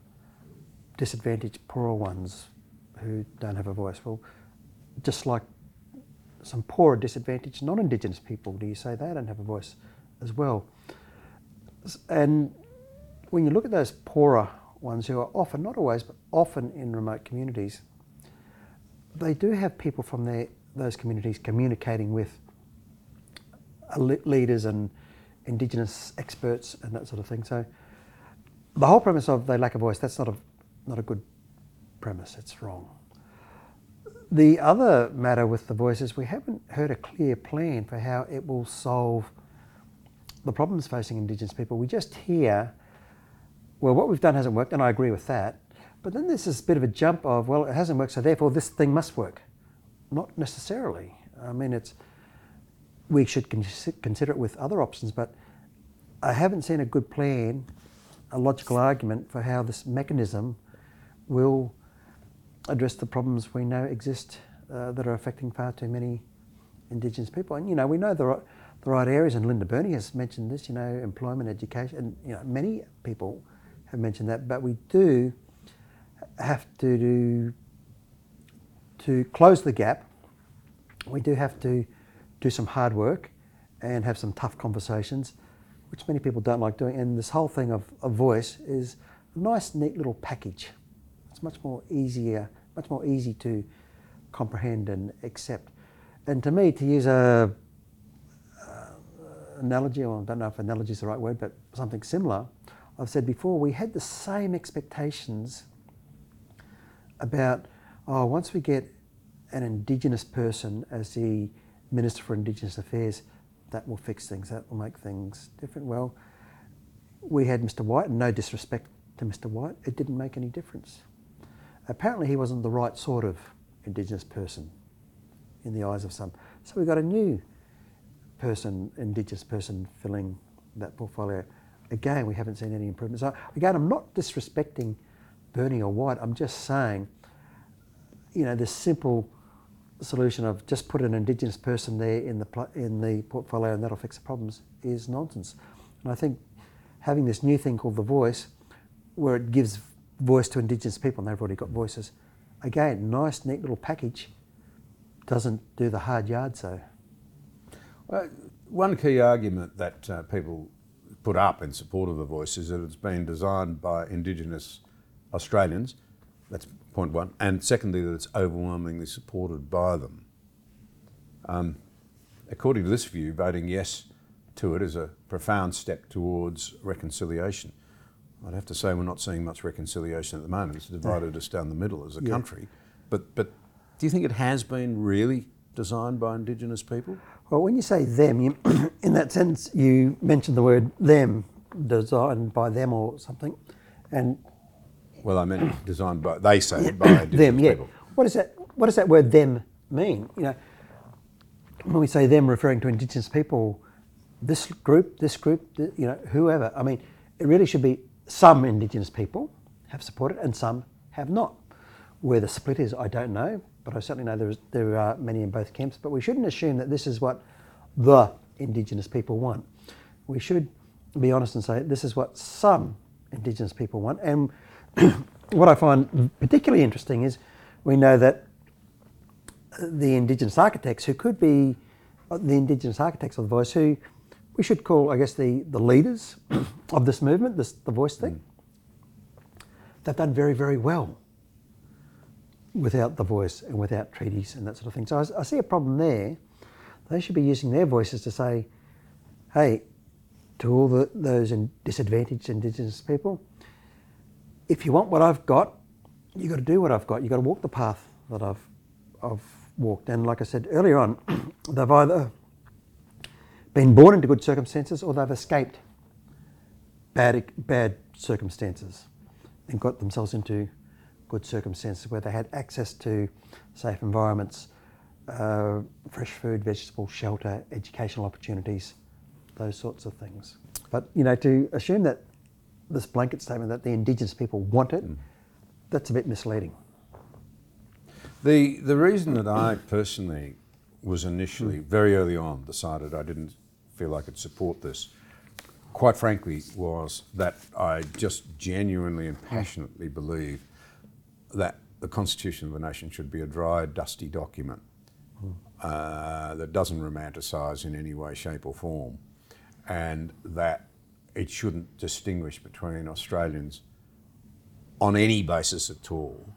[SPEAKER 3] disadvantaged, poorer ones who don't have a voice. Well, just like some poorer, disadvantaged non Indigenous people, do you say they don't have a voice as well? And when you look at those poorer ones who are often, not always, but often in remote communities, they do have people from their, those communities communicating with leaders and Indigenous experts and that sort of thing. So the whole premise of they lack a voice, that's not a, not a good premise, it's wrong. The other matter with the voice is we haven't heard a clear plan for how it will solve the problems facing Indigenous people. We just hear, well, what we've done hasn't worked, and I agree with that. But then there's this bit of a jump of, well, it hasn't worked, so therefore this thing must work. Not necessarily. I mean, it's we should consider it with other options, but I haven't seen a good plan, a logical argument for how this mechanism will address the problems we know exist uh, that are affecting far too many Indigenous people. And you know, we know the right, the right areas, and Linda Burney has mentioned this. You know, employment, education, and you know, many people have mentioned that. But we do have to do to close the gap. We do have to do some hard work and have some tough conversations, which many people don't like doing. And this whole thing of a voice is a nice, neat little package. It's much more easier, much more easy to comprehend and accept. And to me, to use a uh, analogy, or I don't know if analogy is the right word, but something similar. I've said before, we had the same expectations about, oh, once we get an Indigenous person as the Minister for Indigenous Affairs, that will fix things, that will make things different. Well, we had Mr. Wyatt, and no disrespect to Mr. Wyatt, it didn't make any difference. Apparently, he wasn't the right sort of Indigenous person in the eyes of some. So we got a new person, Indigenous person, filling that portfolio. Again, we haven't seen any improvement. So again, I'm not disrespecting Burney or Wyatt. I'm just saying, you know, the simple solution of just put an Indigenous person there in the, in the portfolio and that'll fix the problems is nonsense. And I think having this new thing called The Voice, where it gives voice to Indigenous people and they've already got voices, again, nice, neat little package, doesn't do the hard yard so.
[SPEAKER 2] Well, one key argument that uh, people put up in support of The Voice is that it's been designed by Indigenous Australians. That's point one. And secondly, that it's overwhelmingly supported by them. Um, according to this view, voting yes to it is a profound step towards reconciliation. I'd have to say we're not seeing much reconciliation at the moment. It's divided us down the middle as a yeah. country. But, but do you think it has been really designed by Indigenous people?
[SPEAKER 3] Well, when you say them, you, in that sense, you mentioned the word them, designed by them or something. And
[SPEAKER 2] well, I meant designed by, they say, by them, yeah. People.
[SPEAKER 3] What, is that, what does that word them mean? You know, when we say them referring to Indigenous people, this group, this group, you know, whoever, I mean, it really should be some Indigenous people have supported and some have not. Where the split is, I don't know, but I certainly know there, is, there are many in both camps. But we shouldn't assume that this is what the Indigenous people want. We should be honest and say this is what some Indigenous people want. And what I find particularly interesting is we know that the Indigenous architects, who could be uh, the Indigenous architects of the voice, who we should call, I guess, the, the leaders of this movement, this, the voice thing, they've done very, very well without the voice and without treaties and that sort of thing. So I, I see a problem there. They should be using their voices to say, hey, to all the, those in disadvantaged Indigenous people, if you want what I've got, you've got to do what I've got. You've got to walk the path that I've, I've walked. And like I said earlier on, they've either been born into good circumstances or they've escaped bad, bad circumstances and got themselves into good circumstances where they had access to safe environments, uh, fresh food, vegetables, shelter, educational opportunities, those sorts of things. But you know, to assume that this blanket statement that the Indigenous people want it, mm. that's a bit misleading.
[SPEAKER 2] The, the reason that I personally was initially, very early on, decided I didn't feel I could support this, quite frankly, was that I just genuinely and passionately believe that the Constitution of the nation should be a dry, dusty document uh, that doesn't romanticise in any way, shape, or form, and that it shouldn't distinguish between Australians on any basis at all.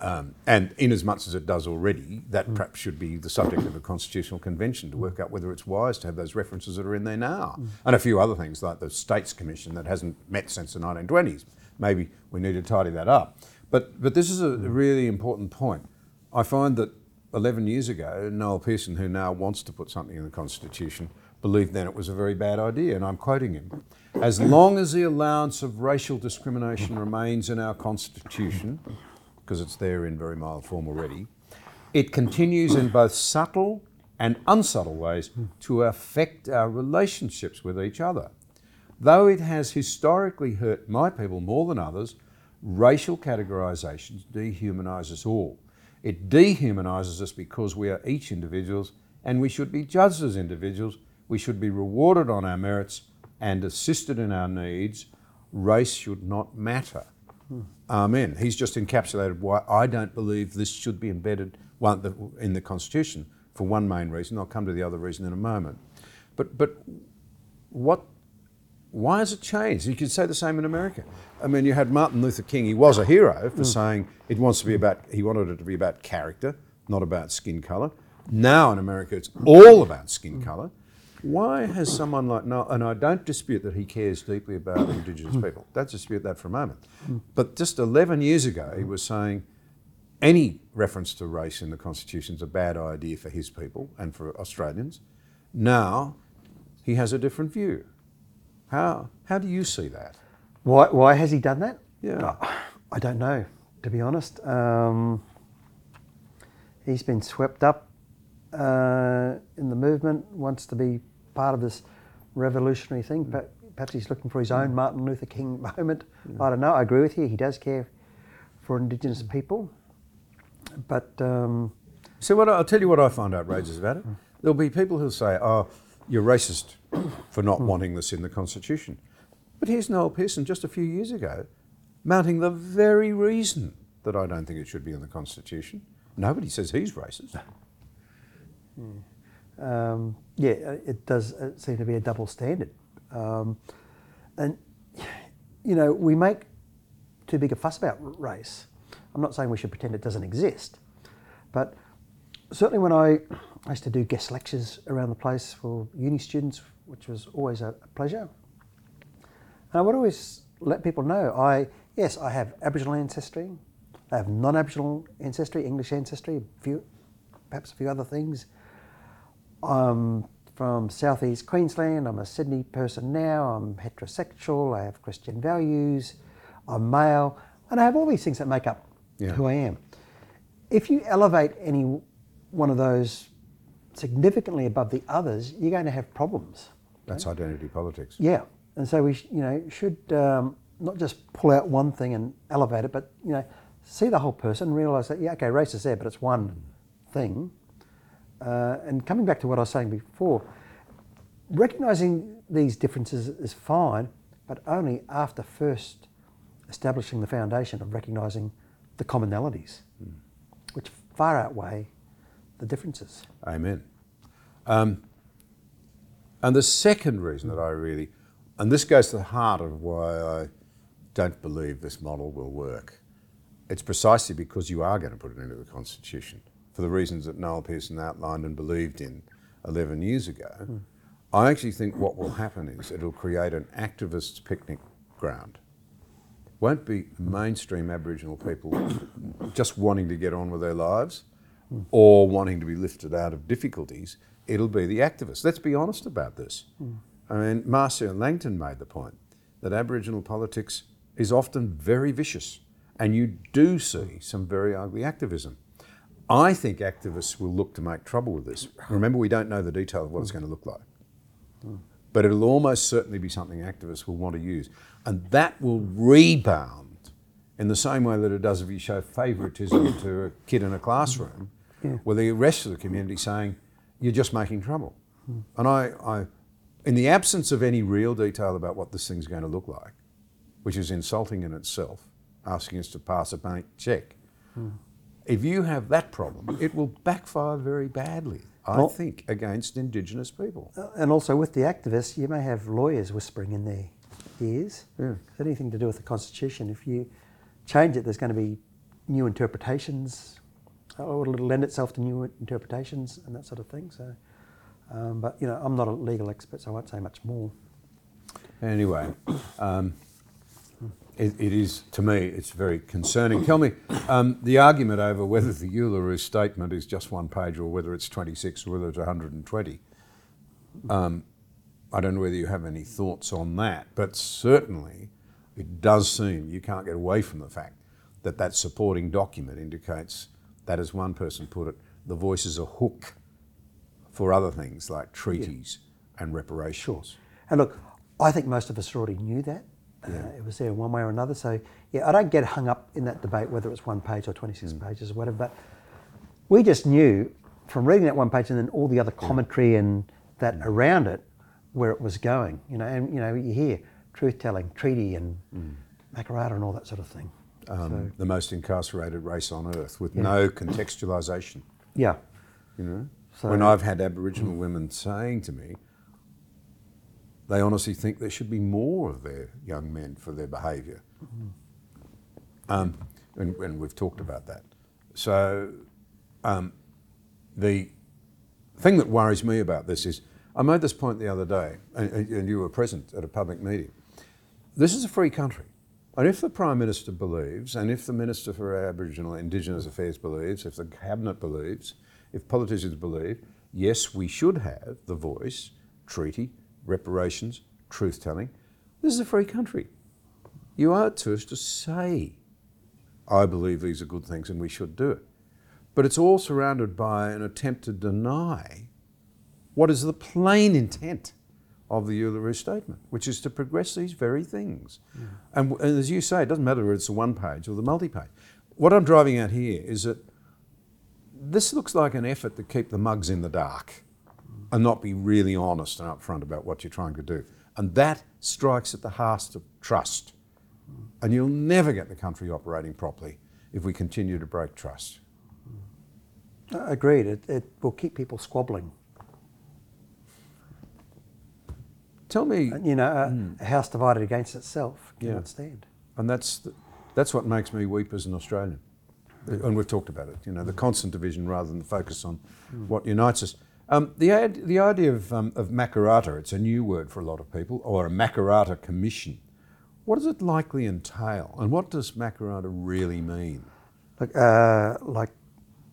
[SPEAKER 2] Um, and in as much as it does already, that mm. perhaps should be the subject of a constitutional convention to work out whether it's wise to have those references that are in there now. Mm. And a few other things like the States Commission that hasn't met since the 1920s. Maybe we need to tidy that up. But, but this is a mm. really important point. I find that 11 years ago, Noel Pearson, who now wants to put something in the Constitution, believed then it was a very bad idea, and I'm quoting him. As long as the allowance of racial discrimination remains in our Constitution, because it's there in very mild form already, it continues in both subtle and unsubtle ways to affect our relationships with each other. Though it has historically hurt my people more than others, racial categorisations dehumanises us all. It dehumanises us because we are each individuals and we should be judged as individuals. We should be rewarded on our merits and assisted in our needs. Race should not matter. Amen. He's just encapsulated why I don't believe this should be embedded in the Constitution for one main reason. I'll come to the other reason in a moment. But, but what, why has it changed? You could say the same in America. I mean, you had Martin Luther King. He was a hero for mm. saying it wants to be about, he wanted it to be about character, not about skin colour. Now in America, it's all about skin mm. colour. Why has someone like Noel, and I don't dispute that he cares deeply about Indigenous people, don't dispute that for a moment. But just 11 years ago, he was saying any reference to race in the Constitution is a bad idea for his people and for Australians. Now he has a different view. How, how do you see that?
[SPEAKER 3] Why, why has he done that?
[SPEAKER 2] Yeah.
[SPEAKER 3] I don't know, to be honest. Um, he's been swept up uh, in the movement, wants to be part of this revolutionary thing. But perhaps he's looking for his own mm. Martin Luther King moment. I don't know. I agree with you. He does care for Indigenous mm. people. But um,
[SPEAKER 2] So what I'll tell you what I find outrageous about it. Mm. There'll be people who'll say, "Oh, you're racist for not wanting this in the Constitution," but here's Noel Pearson just a few years ago, mounting the very reason that I don't think it should be in the Constitution. Nobody says he's racist. Hmm.
[SPEAKER 3] Um, yeah, it does uh, seem to be a double standard. Um, and, you know, we make too big a fuss about race. I'm not saying we should pretend it doesn't exist, but certainly when I, used to do guest lectures around the place for uni students, which was always a, a pleasure. And I would always let people know I, yes, I have Aboriginal ancestry, I have non Aboriginal ancestry, English ancestry, a few, perhaps a few other things. I'm from southeast Queensland. I'm a Sydney person now. I'm heterosexual. I have Christian values. I'm male. And I have all these things that make up
[SPEAKER 2] Yeah.
[SPEAKER 3] who I am. If you elevate any one of those significantly above the others, you're going to have problems.
[SPEAKER 2] That's identity politics.
[SPEAKER 3] Yeah, and so we, you know, should um, not just pull out one thing and elevate it, but you know, see the whole person, realise that yeah, okay, race is there, but it's one thing. Uh, and coming back to what I was saying before, recognising these differences is fine, but only after first establishing the foundation of recognising the commonalities, which far outweigh the differences.
[SPEAKER 2] Amen. Um, and the second reason that I really, and this goes to the heart of why I don't believe this model will work, it's precisely because you are going to put it into the Constitution for the reasons that Noel Pearson outlined and believed in 11 years ago. Hmm. I actually think what will happen is it'll create an activist picnic ground. Won't be mainstream Aboriginal people just wanting to get on with their lives hmm. or wanting to be lifted out of difficulties. It'll be the activists. Let's be honest about this. Hmm. I mean, Marcia Langton made the point that Aboriginal politics is often very vicious, and you do see some very ugly activism. I think activists will look to make trouble with this. Remember, we don't know the detail of what it's going to look like. But it'll almost certainly be something activists will want to use. And that will rebound in the same way that it does if you show favouritism to a kid in a classroom, with the rest of the community saying, you're just making trouble. And I, I in the absence of any real detail about what this thing's going to look like, which is insulting in itself, asking us to pass a bank check. If you have that problem, it will backfire very badly, I
[SPEAKER 3] Well-
[SPEAKER 2] think, against Indigenous people.
[SPEAKER 3] And also with the activists, you may have lawyers whispering in their ears.
[SPEAKER 2] Yeah.
[SPEAKER 3] It's anything to do with the Constitution. If you change it, there's going to be new interpretations, or it'll lend itself to new interpretations and that sort of thing. So, um, but you know, I'm not a legal expert, so I won't say much more.
[SPEAKER 2] Anyway, um, it, it is, to me, it's very concerning. Tell me, um, the argument over whether the Uluru statement is just one page or whether it's 26 or whether it's 120, um, I don't know whether you have any thoughts on that, but certainly it does seem you can't get away from the fact that that supporting document indicates that, as one person put it, the voice is a hook for other things like treaties and reparations. Sure.
[SPEAKER 3] And look, I think most of us already knew that. Uh, it was there in one way or another. So, yeah, I don't get hung up in that debate whether it's one page or 26 pages or whatever. But we just knew from reading that one page and then all the other commentary and that around it where it was going. You know, and you know, you hear truth telling, treaty, and Makarrata and all that sort of thing.
[SPEAKER 2] um, the most incarcerated race on earth with no contextualisation.
[SPEAKER 3] Yeah.
[SPEAKER 2] You know,
[SPEAKER 3] So-
[SPEAKER 2] when I've had Aboriginal women saying to me, they honestly think there should be more of their young men for their behaviour. Um, and, and we've talked about that. So um, the thing that worries me about this is I made this point the other day, and, and- and you were present at a public meeting. This is a free country. And if the Prime Minister believes, and if the Minister for Aboriginal and Indigenous Affairs believes, if the Cabinet believes, if politicians believe, yes, we should have the voice, treaty, reparations, truth telling. This is a free country. You owe it to us to say, I believe these are good things and we should do it. But it's all surrounded by an attempt to deny what is the plain intent of the Uluru Statement, which is to progress these very things. And, and as you say, it doesn't matter whether it's the one page or the multi page. What I'm driving at here is that this looks like an effort to keep the mugs in the dark and not be really honest and upfront about what you're trying to do. And that strikes at the heart of trust. And you'll never get the country operating properly if we continue to break trust.
[SPEAKER 3] Uh, Agreed. It, it will keep people squabbling.
[SPEAKER 2] Tell me,
[SPEAKER 3] you know, a, a house divided against itself cannot
[SPEAKER 2] Yeah.
[SPEAKER 3] stand.
[SPEAKER 2] and that's the, that's what makes me weep as an Australian. And we've talked about it. You know, the hmm. constant division rather than the focus on hmm. what unites us. Um, the the idea of um, of Makarrata, it's a new word for a lot of people, or a Makarrata commission. What does it likely entail, and what does Makarrata really mean?
[SPEAKER 3] Look, uh, like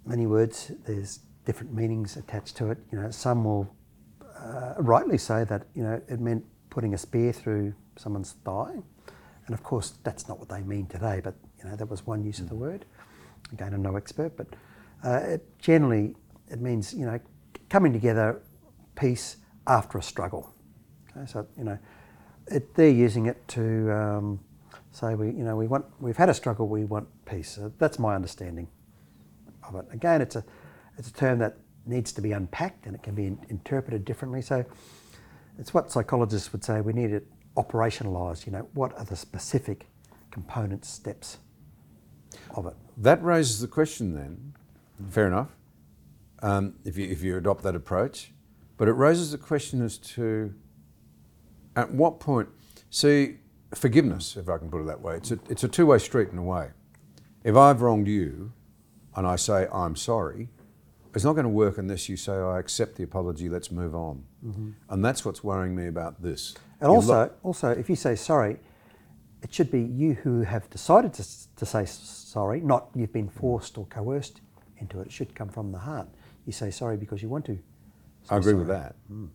[SPEAKER 3] many words, there's different meanings attached to it. You know, some will uh, rightly say that you know it meant putting a spear through someone's thigh, and of course that's not what they mean today. But you know that was one use of the word. Again, I'm no expert, but uh, it generally it means you know coming together, peace after a struggle. Okay, so you know, it, they're using it to um, say we, you know, we want, we've had a struggle, we want peace. So that's my understanding of it. Again, it's a, it's a term that needs to be unpacked and it can be in, interpreted differently. So it's what psychologists would say we need it operationalised. You know, what are the specific component steps of it?
[SPEAKER 2] That raises the question then, fair enough, um, if, you, if you adopt that approach, but it raises the question as to at what point, see, forgiveness, if I can put it that way, it's a, it's a two way street in a way. If I've wronged you and I say I'm sorry, it's not going to work unless you say I accept the apology, let's move on. And that's what's worrying me about this.
[SPEAKER 3] And
[SPEAKER 2] You
[SPEAKER 3] also,
[SPEAKER 2] look-
[SPEAKER 3] also, if you say sorry, it should be you who have decided to, to say sorry, not you've been forced or coerced into it. It should come from the heart. You say sorry because you want to.
[SPEAKER 2] I
[SPEAKER 3] say
[SPEAKER 2] agree with
[SPEAKER 3] sorry.
[SPEAKER 2] that. Hmm.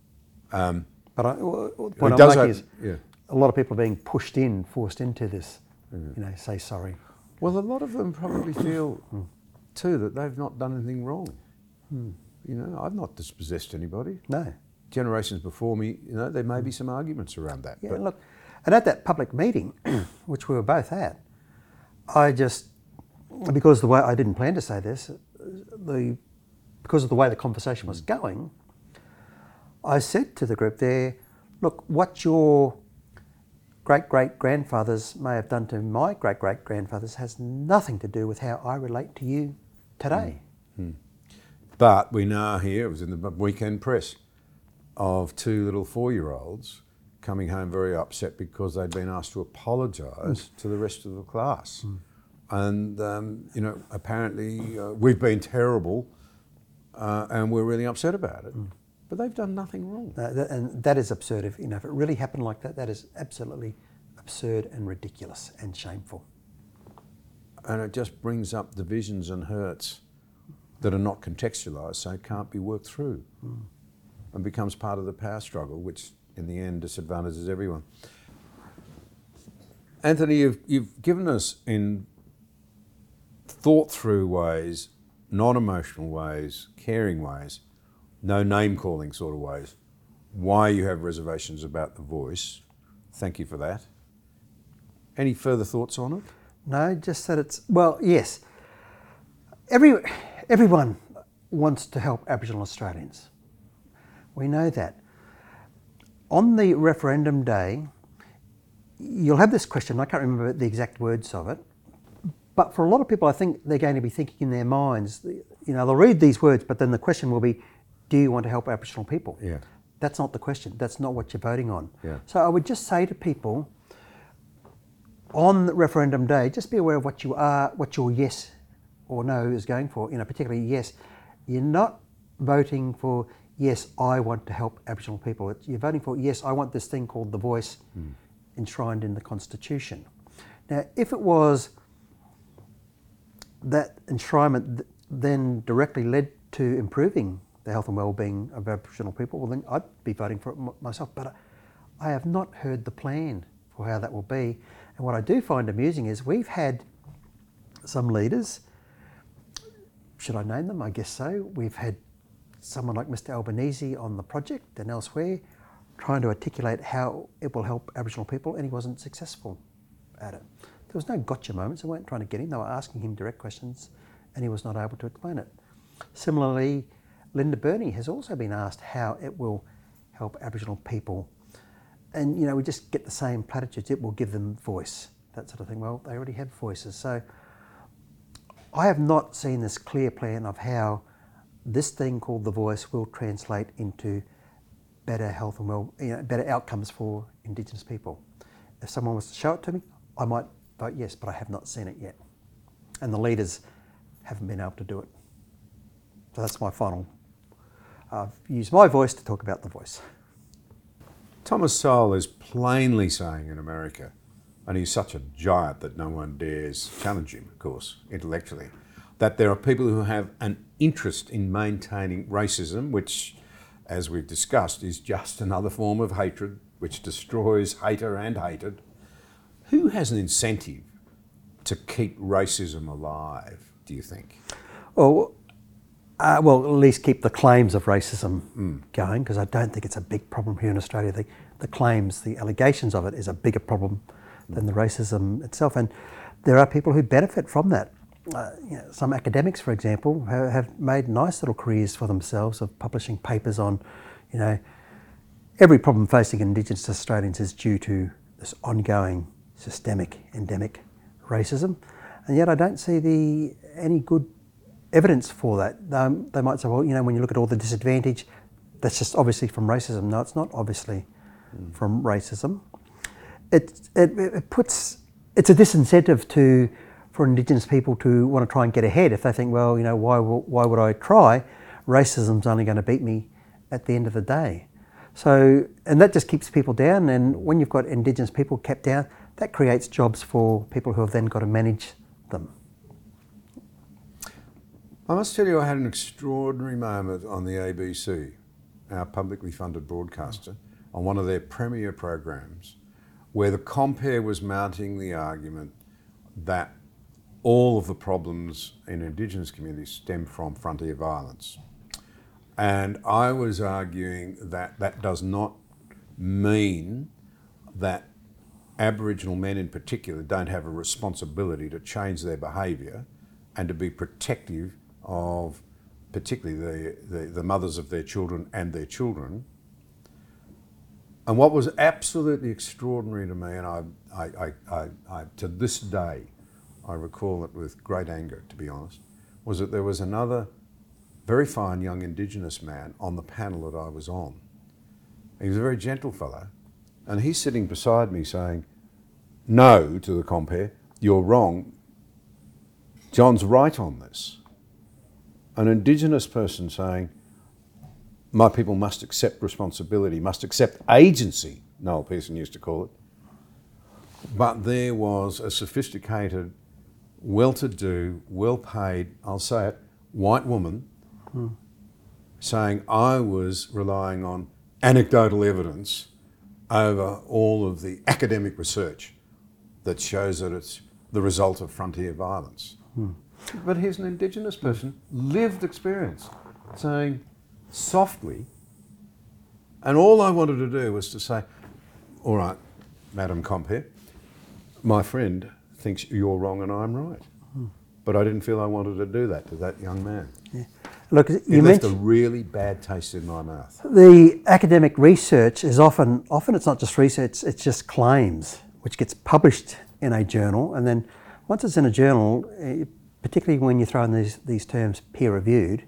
[SPEAKER 2] Um,
[SPEAKER 3] But I, well, the point I'm making
[SPEAKER 2] have-
[SPEAKER 3] is
[SPEAKER 2] yeah.
[SPEAKER 3] a lot of people are being pushed in, forced into this. You know, say sorry.
[SPEAKER 2] Well, a lot of them probably feel hmm. too that they've not done anything wrong. Hmm. You know, I've not dispossessed anybody.
[SPEAKER 3] No.
[SPEAKER 2] Generations before me, you know, there may be some arguments around that.
[SPEAKER 3] Yeah,
[SPEAKER 2] but
[SPEAKER 3] look, and at that public meeting, which we were both at, I just, because the way I didn't plan to say this, the because of the way the conversation was going, I said to the group there, look, what your great great grandfathers may have done to my great great grandfathers has nothing to do with how I relate to you today.
[SPEAKER 2] But we now hear, it was in the weekend press, of two little four year olds coming home very upset because they'd been asked to apologise to the rest of the class. And, um, you know, apparently uh, we've been terrible uh, and we're really upset about it. But they've done nothing wrong.
[SPEAKER 3] Uh, that, and that is absurd. If, you know, if it really happened like that, that is absolutely absurd and ridiculous and shameful.
[SPEAKER 2] And it just brings up divisions and hurts that are not contextualised, so it can't be worked through and becomes part of the power struggle, which in the end disadvantages everyone. Anthony, you've, you've given us in thought through ways, non emotional ways, caring ways, no name calling sort of ways, why you have reservations about the voice. Thank you for that. Any further thoughts on it?
[SPEAKER 3] No, just that it's well, yes. Every everyone wants to help Aboriginal Australians. We know that. On the referendum day, you'll have this question. I can't remember the exact words of it, but for a lot of people, I think they're going to be thinking in their minds. You know, they'll read these words, but then the question will be, "Do you want to help Aboriginal people?"
[SPEAKER 2] Yeah.
[SPEAKER 3] That's not the question. That's not what you're voting on.
[SPEAKER 2] Yeah.
[SPEAKER 3] So I would just say to people, on referendum day, just be aware of what you are, what your yes or no is going for. You know, particularly yes, you're not voting for yes, I want to help Aboriginal people. You're voting for yes, I want this thing called the voice hmm. enshrined in the Constitution. Now, if it was that enshrinement then directly led to improving the health and well-being of Aboriginal people, well then I'd be voting for it myself. But I have not heard the plan for how that will be. And what I do find amusing is we've had some leaders, should I name them? I guess so. We've had someone like Mr Albanese on the project and elsewhere trying to articulate how it will help Aboriginal people, and he wasn't successful at it. There was no gotcha moments. They weren't trying to get him. They were asking him direct questions, and he was not able to explain it. Similarly, Linda Burney has also been asked how it will help Aboriginal people, and you know we just get the same platitudes. It will give them voice, that sort of thing. Well, they already have voices, so I have not seen this clear plan of how this thing called the voice will translate into better health and well, you know, better outcomes for Indigenous people. If someone was to show it to me, I might vote yes, but I have not seen it yet, and the leaders haven't been able to do it. So that's my final. I've used my voice to talk about the voice.
[SPEAKER 2] Thomas Sowell is plainly saying in America, and he's such a giant that no one dares challenge him, of course, intellectually, that there are people who have an interest in maintaining racism, which, as we've discussed, is just another form of hatred which destroys hater and hated. Who has an incentive to keep racism alive, do you think?
[SPEAKER 3] Well, uh, well, at least keep the claims of racism going, because I don't think it's a big problem here in Australia. The, the claims, the allegations of it, is a bigger problem than the racism itself. And there are people who benefit from that. Uh, you know, some academics, for example, have, have made nice little careers for themselves of publishing papers on, you know, every problem facing Indigenous Australians is due to this ongoing systemic, endemic racism, and yet I don't see the any good evidence for that. Um, they might say, well, you know, when you look at all the disadvantage, that's just obviously from racism. No, it's not obviously from racism. It, it, it puts it's a disincentive to for Indigenous people to want to try and get ahead if they think, well, you know, why why would I try? Racism's only going to beat me at the end of the day. So, and that just keeps people down. And when you've got Indigenous people kept down, that creates jobs for people who have then got to manage them.
[SPEAKER 2] I must tell you, I had an extraordinary moment on the ABC, our publicly funded broadcaster, on one of their premier programs, where the compere was mounting the argument that all of the problems in Indigenous communities stem from frontier violence. And I was arguing that that does not mean that Aboriginal men in particular don't have a responsibility to change their behaviour and to be protective of particularly the, the, the mothers of their children and their children. And what was absolutely extraordinary to me, and I, I, I, I, I, to this day, I recall it with great anger, to be honest, was that there was another very fine young Indigenous man on the panel that I was on. He was a very gentle fellow, and he's sitting beside me saying, No to the compere, you're wrong. John's right on this. An Indigenous person saying, My people must accept responsibility, must accept agency, Noel Pearson used to call it. But there was a sophisticated, well to do, well paid, I'll say it, white woman hmm. saying I was relying on anecdotal evidence over all of the academic research that shows that it's the result of frontier violence. Hmm. But here's an Indigenous person, lived experience, saying softly, and all I wanted to do was to say, all right, Madam Compere, my friend thinks you're wrong and I'm right. Hmm. But I didn't feel I wanted to do that to that young man.
[SPEAKER 3] Look,
[SPEAKER 2] It
[SPEAKER 3] you
[SPEAKER 2] left a really bad taste in my mouth.
[SPEAKER 3] the academic research is often often it's not just research; it's just claims which gets published in a journal, and then once it's in a journal, eh, particularly when you throw in these these terms peer reviewed,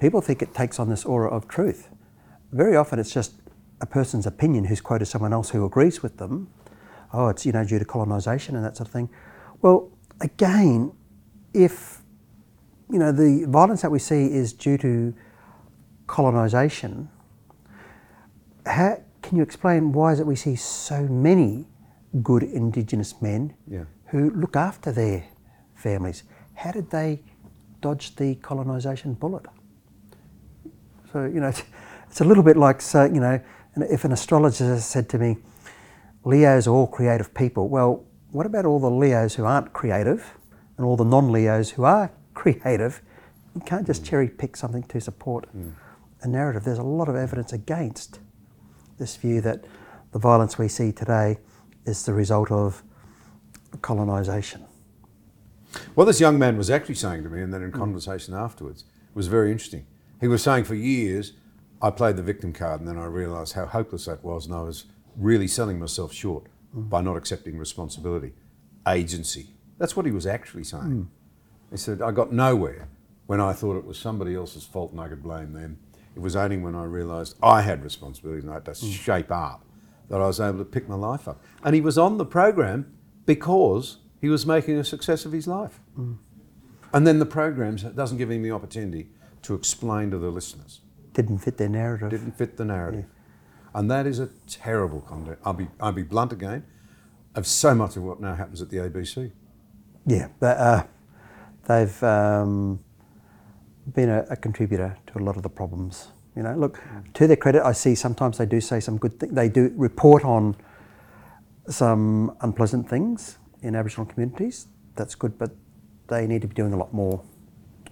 [SPEAKER 3] people think it takes on this aura of truth. Very often, it's just a person's opinion who's quoted someone else who agrees with them. Oh, it's you know due to colonisation and that sort of thing. Well, again, if you know the violence that we see is due to colonisation, how can you explain why is it we see so many good Indigenous men
[SPEAKER 2] Yeah.
[SPEAKER 3] who look after their families? How did they dodge the colonisation bullet? So you know, it's, a little bit like so you know, if an astrologer said to me, "Leos are all creative people," well, what about all the Leos who aren't creative, and all the non-Leos who are creative? You can't just cherry pick something to support hmm. a narrative. There's a lot of evidence against this view that the violence we see today is the result of colonisation.
[SPEAKER 2] What this young man was actually saying to me, and then in hmm. conversation afterwards, was very interesting. He was saying for years, I played the victim card, and then I realised how hopeless that was, and I was really selling myself short hmm. by not accepting responsibility, agency. That's what he was actually saying. He said, I got nowhere when I thought it was somebody else's fault and I could blame them. It was only when I realised I had responsibility and I had to shape up that I was able to pick my life up. And he was on the program because he was making a success of his life. And then the program doesn't give him the opportunity to explain to the listeners.
[SPEAKER 3] Didn't fit their narrative.
[SPEAKER 2] Didn't fit the narrative. And that is a terrible content. I'll be, I'll be blunt again, of so much of what now happens at the ABC.
[SPEAKER 3] Yeah, but, uh, they've um, been a, a contributor to a lot of the problems. You know, look, to their credit, I see sometimes they do say some good things. They do report on some unpleasant things in Aboriginal communities. That's good, but they need to be doing a lot more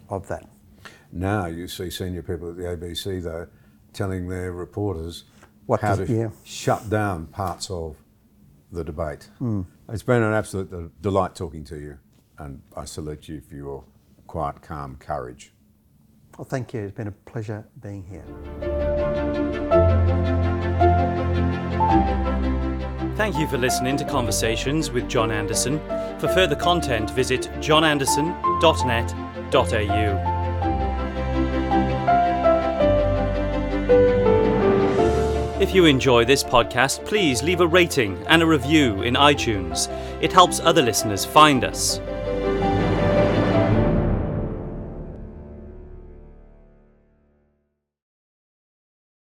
[SPEAKER 3] of that.
[SPEAKER 2] Now you see senior people at the ABC, though, telling their reporters
[SPEAKER 3] What
[SPEAKER 2] how
[SPEAKER 3] to-
[SPEAKER 2] to
[SPEAKER 3] yeah.
[SPEAKER 2] shut down parts of the debate. It's been an absolute delight talking to you, and I salute you for your quiet, calm courage.
[SPEAKER 3] Well, thank you. It's been a pleasure being here.
[SPEAKER 1] Thank you for listening to Conversations with John Anderson. For further content, visit johnanderson.net.au. If you enjoy this podcast, please leave a rating and a review in iTunes. It helps other listeners find us.